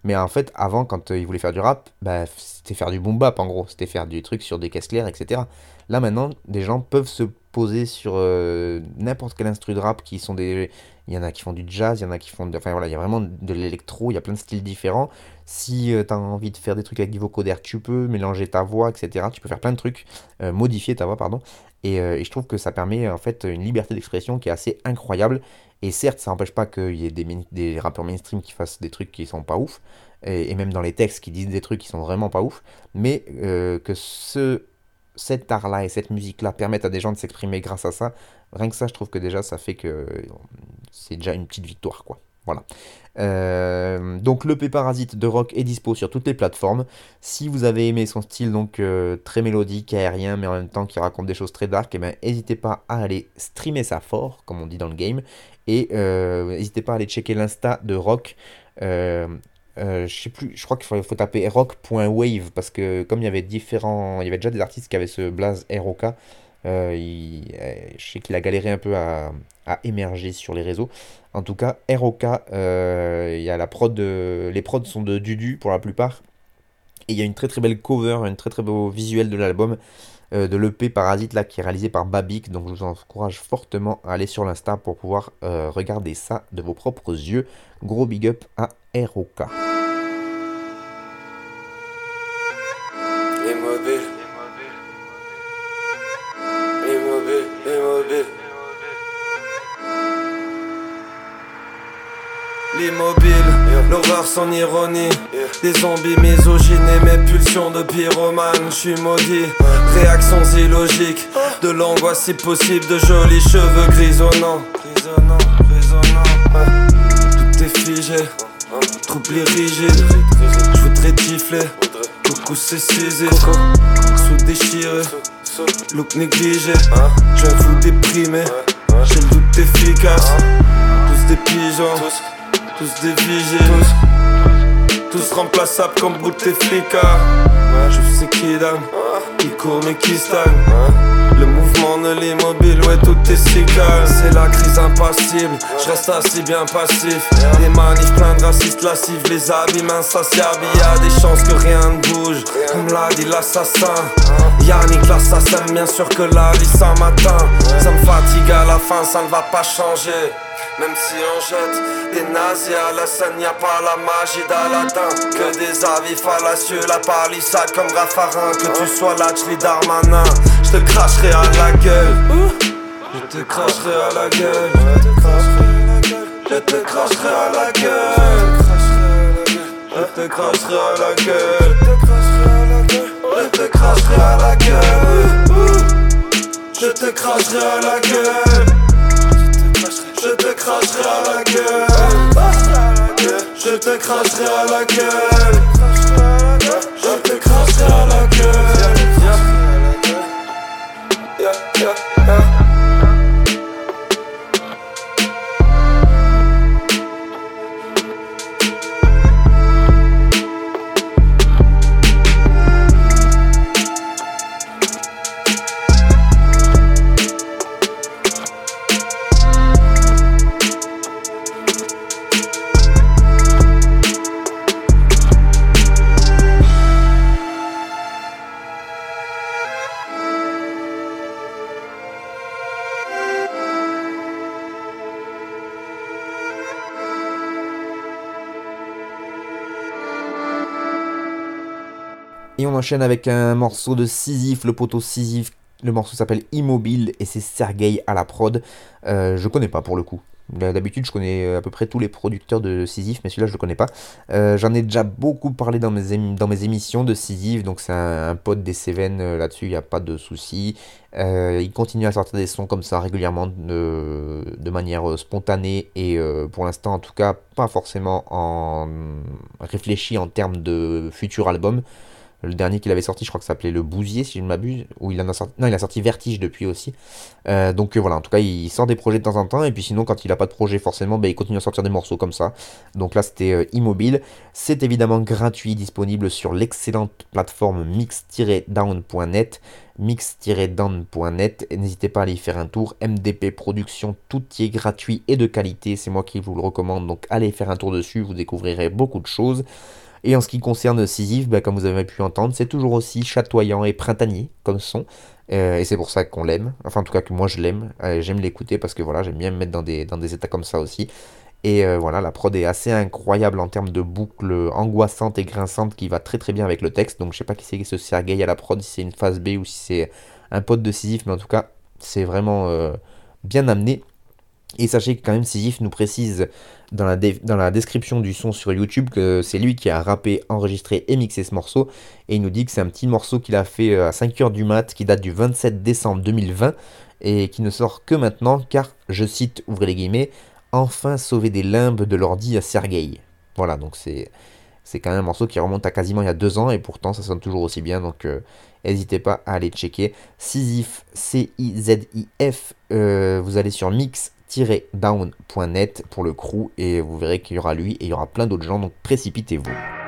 Mais en fait, avant, quand euh, ils voulaient faire du rap, bah, c'était faire du boom bap en gros, c'était faire du truc sur des caisses claires, etc. Là maintenant, des gens peuvent se poser sur euh, n'importe quel instru de rap qui sont des. Il y en a qui font du jazz, il y en a qui font. Enfin voilà, il y a vraiment de l'électro, il y a plein de styles différents. Si euh, tu as envie de faire des trucs avec du vocoder, tu peux mélanger ta voix, etc. Tu peux faire plein de trucs, euh, modifier ta voix, pardon. Et, je trouve que ça permet en fait une liberté d'expression qui est assez incroyable. Et certes, ça n'empêche pas qu'il y ait des, rappeurs mainstream qui fassent des trucs qui sont pas ouf, et, et, même dans les textes qui disent des trucs qui sont vraiment pas ouf, mais que ce cet art-là et cette musique-là permettent à des gens de s'exprimer grâce à ça, rien que ça, je trouve que déjà, ça fait que c'est déjà une petite victoire, quoi. Voilà. Euh, donc le P Parasite de Rock est dispo sur toutes les plateformes. Si vous avez aimé son style donc euh, très mélodique, aérien, mais en même temps qui raconte des choses très dark, eh ben n'hésitez pas à aller streamer ça fort, comme on dit dans le game, et euh, n'hésitez pas à aller checker l'insta de Rock. Euh, je sais plus, je crois qu'il faut, taper rock.wave parce que comme il y avait différents, il y avait déjà des artistes qui avaient ce blaze ROK, euh, euh, je sais qu'il a galéré un peu à, émerger sur les réseaux. En tout cas, ROK, il y a la prod, les prods sont de Dudu pour la plupart, et il y a une très très belle cover, un très très beau visuel de l'album. de l'EP Parasite là qui est réalisé par Babik donc je vous encourage fortement à aller sur l'insta pour pouvoir regarder ça de vos propres yeux gros big up à ROK L'immobile, l'horreur sans ironie. Des zombies misogynes et mes pulsions de pyromane. Je suis maudit, réactions illogiques De l'angoisse si possible, de jolis cheveux grisonnants. Tout est figé, trouble rigide Je voudrais tifler, coucou c'est cisé Sous déchiré, look négligé. Je vous déprimer, j'ai le doute efficace. Tous des pigeons. Tous des vigiles, tous, remplaçables comme Bouteflika. Je sais qui dame, qui court mais qui stagne. L'immobile, ouais, tout est si. C'est la crise impassible, je reste assis bien passif. Des manifs plein de racistes lascifs, les abîmes insatiables. Y'a des chances que rien ne bouge, comme l'a dit l'assassin. Yannick l'assassin, bien sûr que la vie ça matin. Ça me fatigue à la fin, ça ne va pas changer. Même si on jette des nazis à la scène, y a pas la magie d'Aladin. Que des avis fallacieux, la palissade comme Raffarin. Que tu sois Lachli Darmanin, je te cracherai à la gueule. Je te cracherai à la gueule. Je te cracherai à la gueule. Je te cracherai à la gueule. Je te cracherai à la gueule. Je te cracherai à la gueule. Je te cracherai à la gueule. Je te cracherai à la gueule. Je te cracherai à la gueule. Enchaîne avec un morceau de Sisyphe, le poteau Sisyphe. Le morceau s'appelle Immobile et c'est Sergei à la prod. Euh, je connais pas pour le coup. D'habitude, je connais à peu près tous les producteurs de Sisyphe, mais celui-là, je le connais pas. Euh, J'en ai déjà beaucoup parlé dans mes, dans mes émissions de Sisyphe, donc c'est un, pote des Cévennes euh, là-dessus, il n'y a pas de souci. Euh, il continue à sortir des sons comme ça régulièrement, de, de manière euh, spontanée, et euh, pour l'instant, en tout cas, pas forcément en réfléchi en termes de futur album. Le dernier qu'il avait sorti, je crois que ça s'appelait Le Bousier, si je ne m'abuse. Ou il a sorti. Non, il a sorti Vertige depuis aussi. Euh, donc euh, voilà, en tout cas, il sort des projets de temps en temps. Et puis sinon, quand il n'a pas de projet, forcément, bah, il continue à sortir des morceaux comme ça. Donc là, c'était euh, Immobile. C'est évidemment gratuit, disponible sur l'excellente plateforme mix-down.net mix-down.net. N'hésitez pas à aller y faire un tour. MDP Production, tout y est gratuit et de qualité. C'est moi qui vous le recommande. Donc allez faire un tour dessus, vous découvrirez beaucoup de choses. Et en ce qui concerne Sisyphe, bah, comme vous avez pu entendre, c'est toujours aussi chatoyant et printanier comme son. Euh, et c'est pour ça qu'on l'aime. Enfin, en tout cas, que moi je l'aime. Euh, j'aime l'écouter parce que voilà, j'aime bien me mettre dans des, états comme ça aussi. Et euh, voilà, la prod est assez incroyable en termes de boucles angoissantes et grinçantes qui va très très bien avec le texte. Donc je sais pas qui c'est ce Sergei à la prod, si c'est une phase B ou si c'est un pote de Sisyphe, mais en tout cas, c'est vraiment bien amené. Et sachez que quand même Sisyphe nous précise dans la, description du son sur YouTube que c'est lui qui a rappé, enregistré et mixé ce morceau. Et il nous dit que c'est un petit morceau qu'il a fait à 5h du mat, qui date du 27 décembre 2020 et qui ne sort que maintenant car, je cite, ouvrez les guillemets, enfin sauver des limbes de l'ordi à Sergei. Voilà, donc c'est c'est quand même un morceau qui remonte à quasiment il y a deux ans et pourtant ça sonne toujours aussi bien. Donc n'hésitez pas à aller checker. Sisyphe, C-I-Z-I-F, euh, vous allez sur Mix down.net pour le crew et vous verrez qu'il y aura lui et il y aura plein d'autres gens donc précipitez-vous.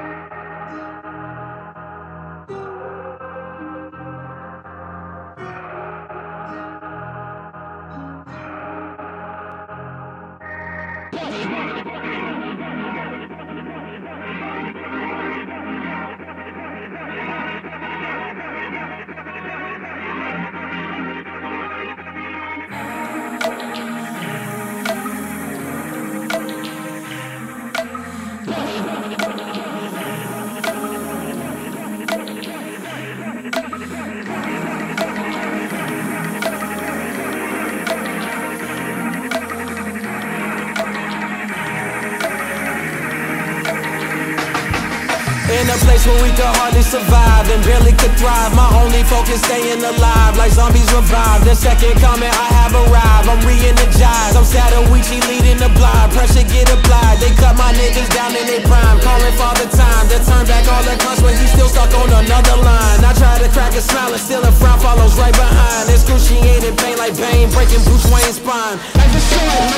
Could hardly survive and barely could thrive. My only focus staying alive, like zombies revived. The second coming, I have arrived. I'm re-energized. I'm Sadawichi leading the blind. Pressure get applied. They cut my niggas down in their prime. Calling father time to turn back all the cunts when he's still stuck on another line. I try to crack a smile and still a frown follows right behind. Excruciating pain like pain, breaking Bruce Wayne's spine. Like the sword,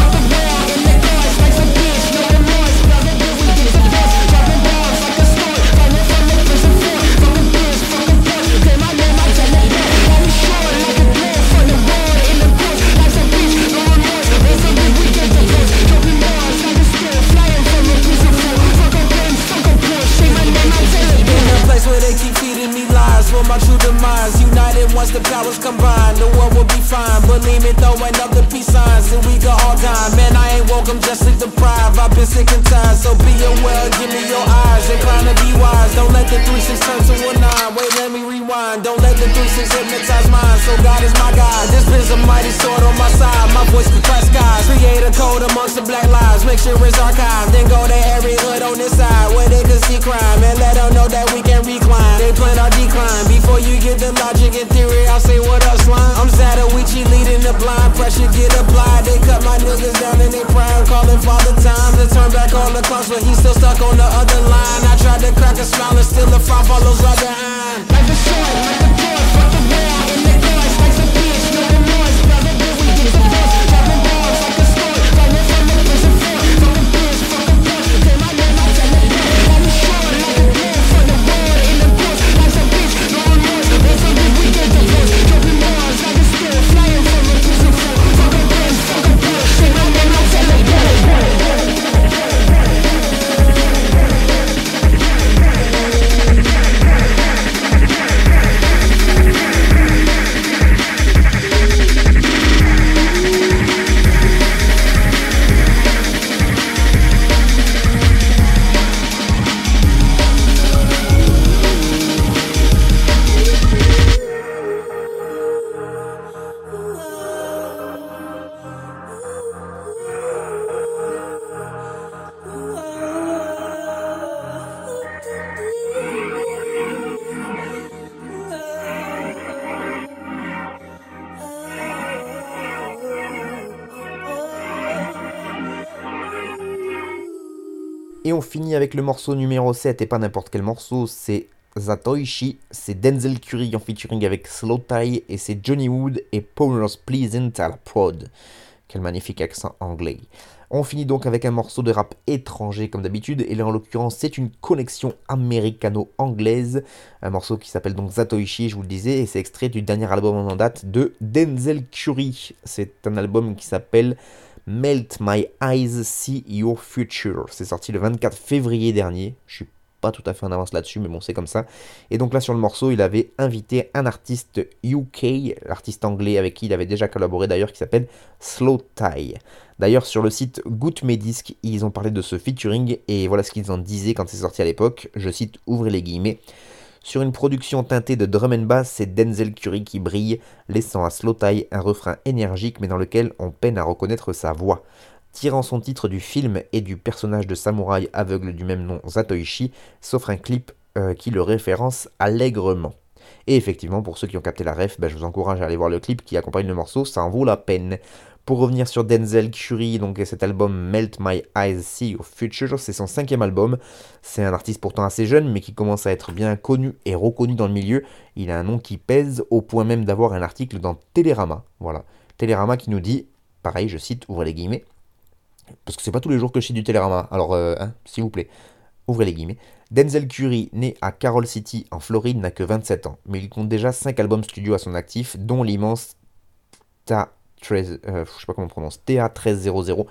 like the place where they keep feeding me lies for my true demise. United once the powers combine, the world will be fine. Believe me, throwing up the peace signs, and we go all time. Man, I ain't I'm just sleep deprived. I've been sick and tired, so be aware. Give me your eyes, inclined to be wise. Don't let the three six turn to a nine. Wait, let me rewind. Don't let the six hypnotize mine. So God is my guide. This is a mighty sword on my side. My voice can crack skies. Create a code amongst the black lives. Make sure it's archived. Then go to every hood on this side where they can see crime and let them know that we can recline. They plan our decline. Before you get the logic and theory, I'll say what up, slime. I'm Zadawichi leading the blind. Pressure get applied. They cut my niggas down in their prime. Calling father time to turn back all the clocks, but he's still stuck on the other line. I tried to crack a smile and still the frown follows right behind. Et on finit avec le morceau numéro 7, et pas n'importe quel morceau, c'est Zatoichi, c'est Denzel Curry en featuring avec Slow Tie, et c'est Johnny Wood et Powers Pleasant à la prod. Quel magnifique accent anglais. On finit donc avec un morceau de rap étranger comme d'habitude, et là en l'occurrence c'est une connexion américano-anglaise, un morceau qui s'appelle donc Zatoichi, je vous le disais, et c'est extrait du dernier album en date de Denzel Curry. C'est un album qui s'appelle Melt My Eyes, See Your Future. C'est sorti le 24 février dernier. Je suis pas tout à fait en avance là-dessus, mais bon, c'est comme ça. Et donc là, sur le morceau, il avait invité un artiste UK, l'artiste anglais avec qui il avait déjà collaboré d'ailleurs, qui s'appelle Slow Tie. D'ailleurs, sur le site Good Medisc, ils ont parlé de ce featuring et voilà ce qu'ils en disaient quand c'est sorti à l'époque. Je cite, ouvrez les guillemets. Sur une production teintée de drum and bass, c'est Denzel Curry qui brille, laissant à Slow Tie un refrain énergique mais dans lequel on peine à reconnaître sa voix. Tirant son titre du film et du personnage de samouraï aveugle du même nom Zatoichi, s'offre un clip euh, qui le référence allègrement. Et effectivement, pour ceux qui ont capté la ref, ben, je vous encourage à aller voir le clip qui accompagne le morceau, ça en vaut la peine. Pour revenir sur Denzel Curry, donc cet album Melt My Eyes See Your Future, c'est son cinquième album. C'est un artiste pourtant assez jeune, mais qui commence à être bien connu et reconnu dans le milieu. Il a un nom qui pèse au point même d'avoir un article dans Télérama. Voilà, Télérama qui nous dit, pareil, je cite, ouvrez les guillemets, parce que c'est pas tous les jours que je cite du Télérama. Alors, euh, hein, s'il vous plaît, ouvrez les guillemets. Denzel Curry, né à Carol City en Floride, n'a que 27 ans, mais il compte déjà 5 albums studio à son actif, dont l'immense Ta 13, euh, je sais pas comment on prononce, TA1300,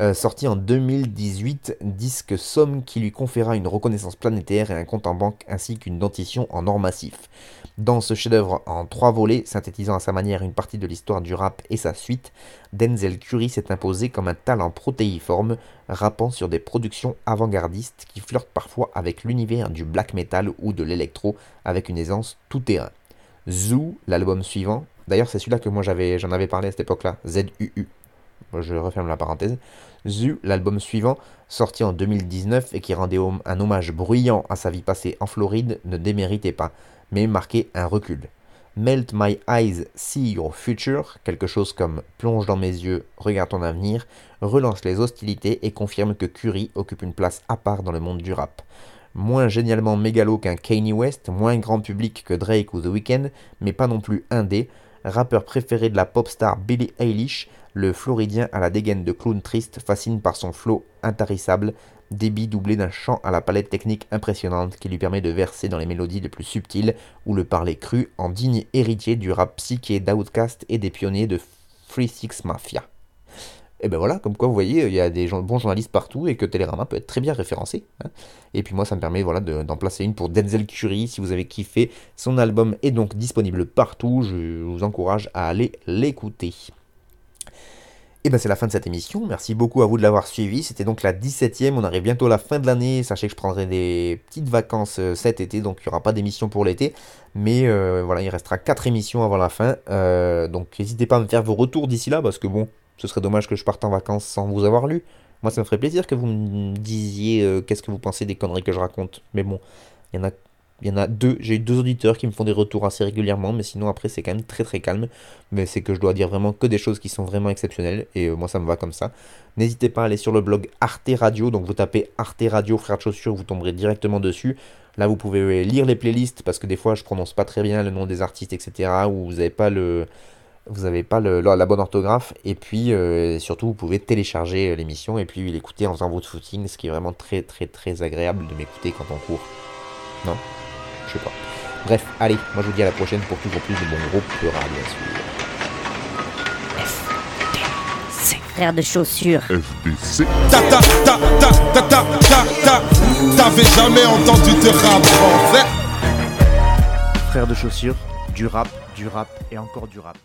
euh, sorti en 2018, disque somme qui lui conféra une reconnaissance planétaire et un compte en banque ainsi qu'une dentition en or massif. Dans ce chef-d'œuvre en trois volets, synthétisant à sa manière une partie de l'histoire du rap et sa suite, Denzel Curry s'est imposé comme un talent protéiforme, rappant sur des productions avant-gardistes qui flirtent parfois avec l'univers du black metal ou de l'électro avec une aisance tout-terrain. Zoo, l'album suivant, D'ailleurs, c'est celui-là que moi j'avais, j'en avais parlé à cette époque-là, ZUU. Je referme la parenthèse. ZU, l'album suivant, sorti en 2019 et qui rendait un hommage bruyant à sa vie passée en Floride, ne déméritait pas, mais marquait un recul. Melt My Eyes, See Your Future, quelque chose comme Plonge dans mes yeux, regarde ton avenir, relance les hostilités et confirme que Curry occupe une place à part dans le monde du rap moins génialement mégalo qu'un Kanye West, moins grand public que Drake ou The Weeknd, mais pas non plus indé, rappeur préféré de la pop star Billie Eilish, le Floridien à la dégaine de clown triste fascine par son flow intarissable, débit doublé d'un chant à la palette technique impressionnante qui lui permet de verser dans les mélodies les plus subtiles ou le parler cru en digne héritier du rap psyché d'Outcast et des pionniers de Free Six Mafia. Et ben voilà, comme quoi vous voyez, il y a des bons journalistes partout et que Télérama peut être très bien référencé. Hein. Et puis moi, ça me permet voilà, d'en placer une pour Denzel Curry. Si vous avez kiffé, son album est donc disponible partout. Je vous encourage à aller l'écouter. Et ben c'est la fin de cette émission. Merci beaucoup à vous de l'avoir suivi. C'était donc la 17ème. On arrive bientôt à la fin de l'année. Sachez que je prendrai des petites vacances euh, cet été, donc il n'y aura pas d'émission pour l'été. Mais euh, voilà, il restera 4 émissions avant la fin. Euh, donc n'hésitez pas à me faire vos retours d'ici là, parce que bon, ce serait dommage que je parte en vacances sans vous avoir lu. Moi, ça me ferait plaisir que vous me disiez euh, qu'est-ce que vous pensez des conneries que je raconte. Mais bon, il y en a, il y en a deux. J'ai eu deux auditeurs qui me font des retours assez régulièrement, mais sinon après c'est quand même très très calme. Mais c'est que je dois dire vraiment que des choses qui sont vraiment exceptionnelles et euh, moi ça me va comme ça. N'hésitez pas à aller sur le blog Arte Radio. Donc vous tapez Arte Radio Frère de Chaussures, vous tomberez directement dessus. Là, vous pouvez lire les playlists parce que des fois je prononce pas très bien le nom des artistes, etc. Ou vous n'avez pas le vous n'avez pas le, la bonne orthographe. Et puis, euh, surtout, vous pouvez télécharger euh, l'émission et puis l'écouter en faisant votre footing, ce qui est vraiment très, très, très agréable de m'écouter quand on court. Non? Je sais pas. Bref, allez, moi je vous dis à la prochaine pour toujours plus de bon groupe rap, bien sûr. FDC. Frère de chaussures. FDC. Ta ta ta ta ta ta ta ta. T'avais jamais entendu de rap français Frère de chaussures, du rap, du rap et encore du rap.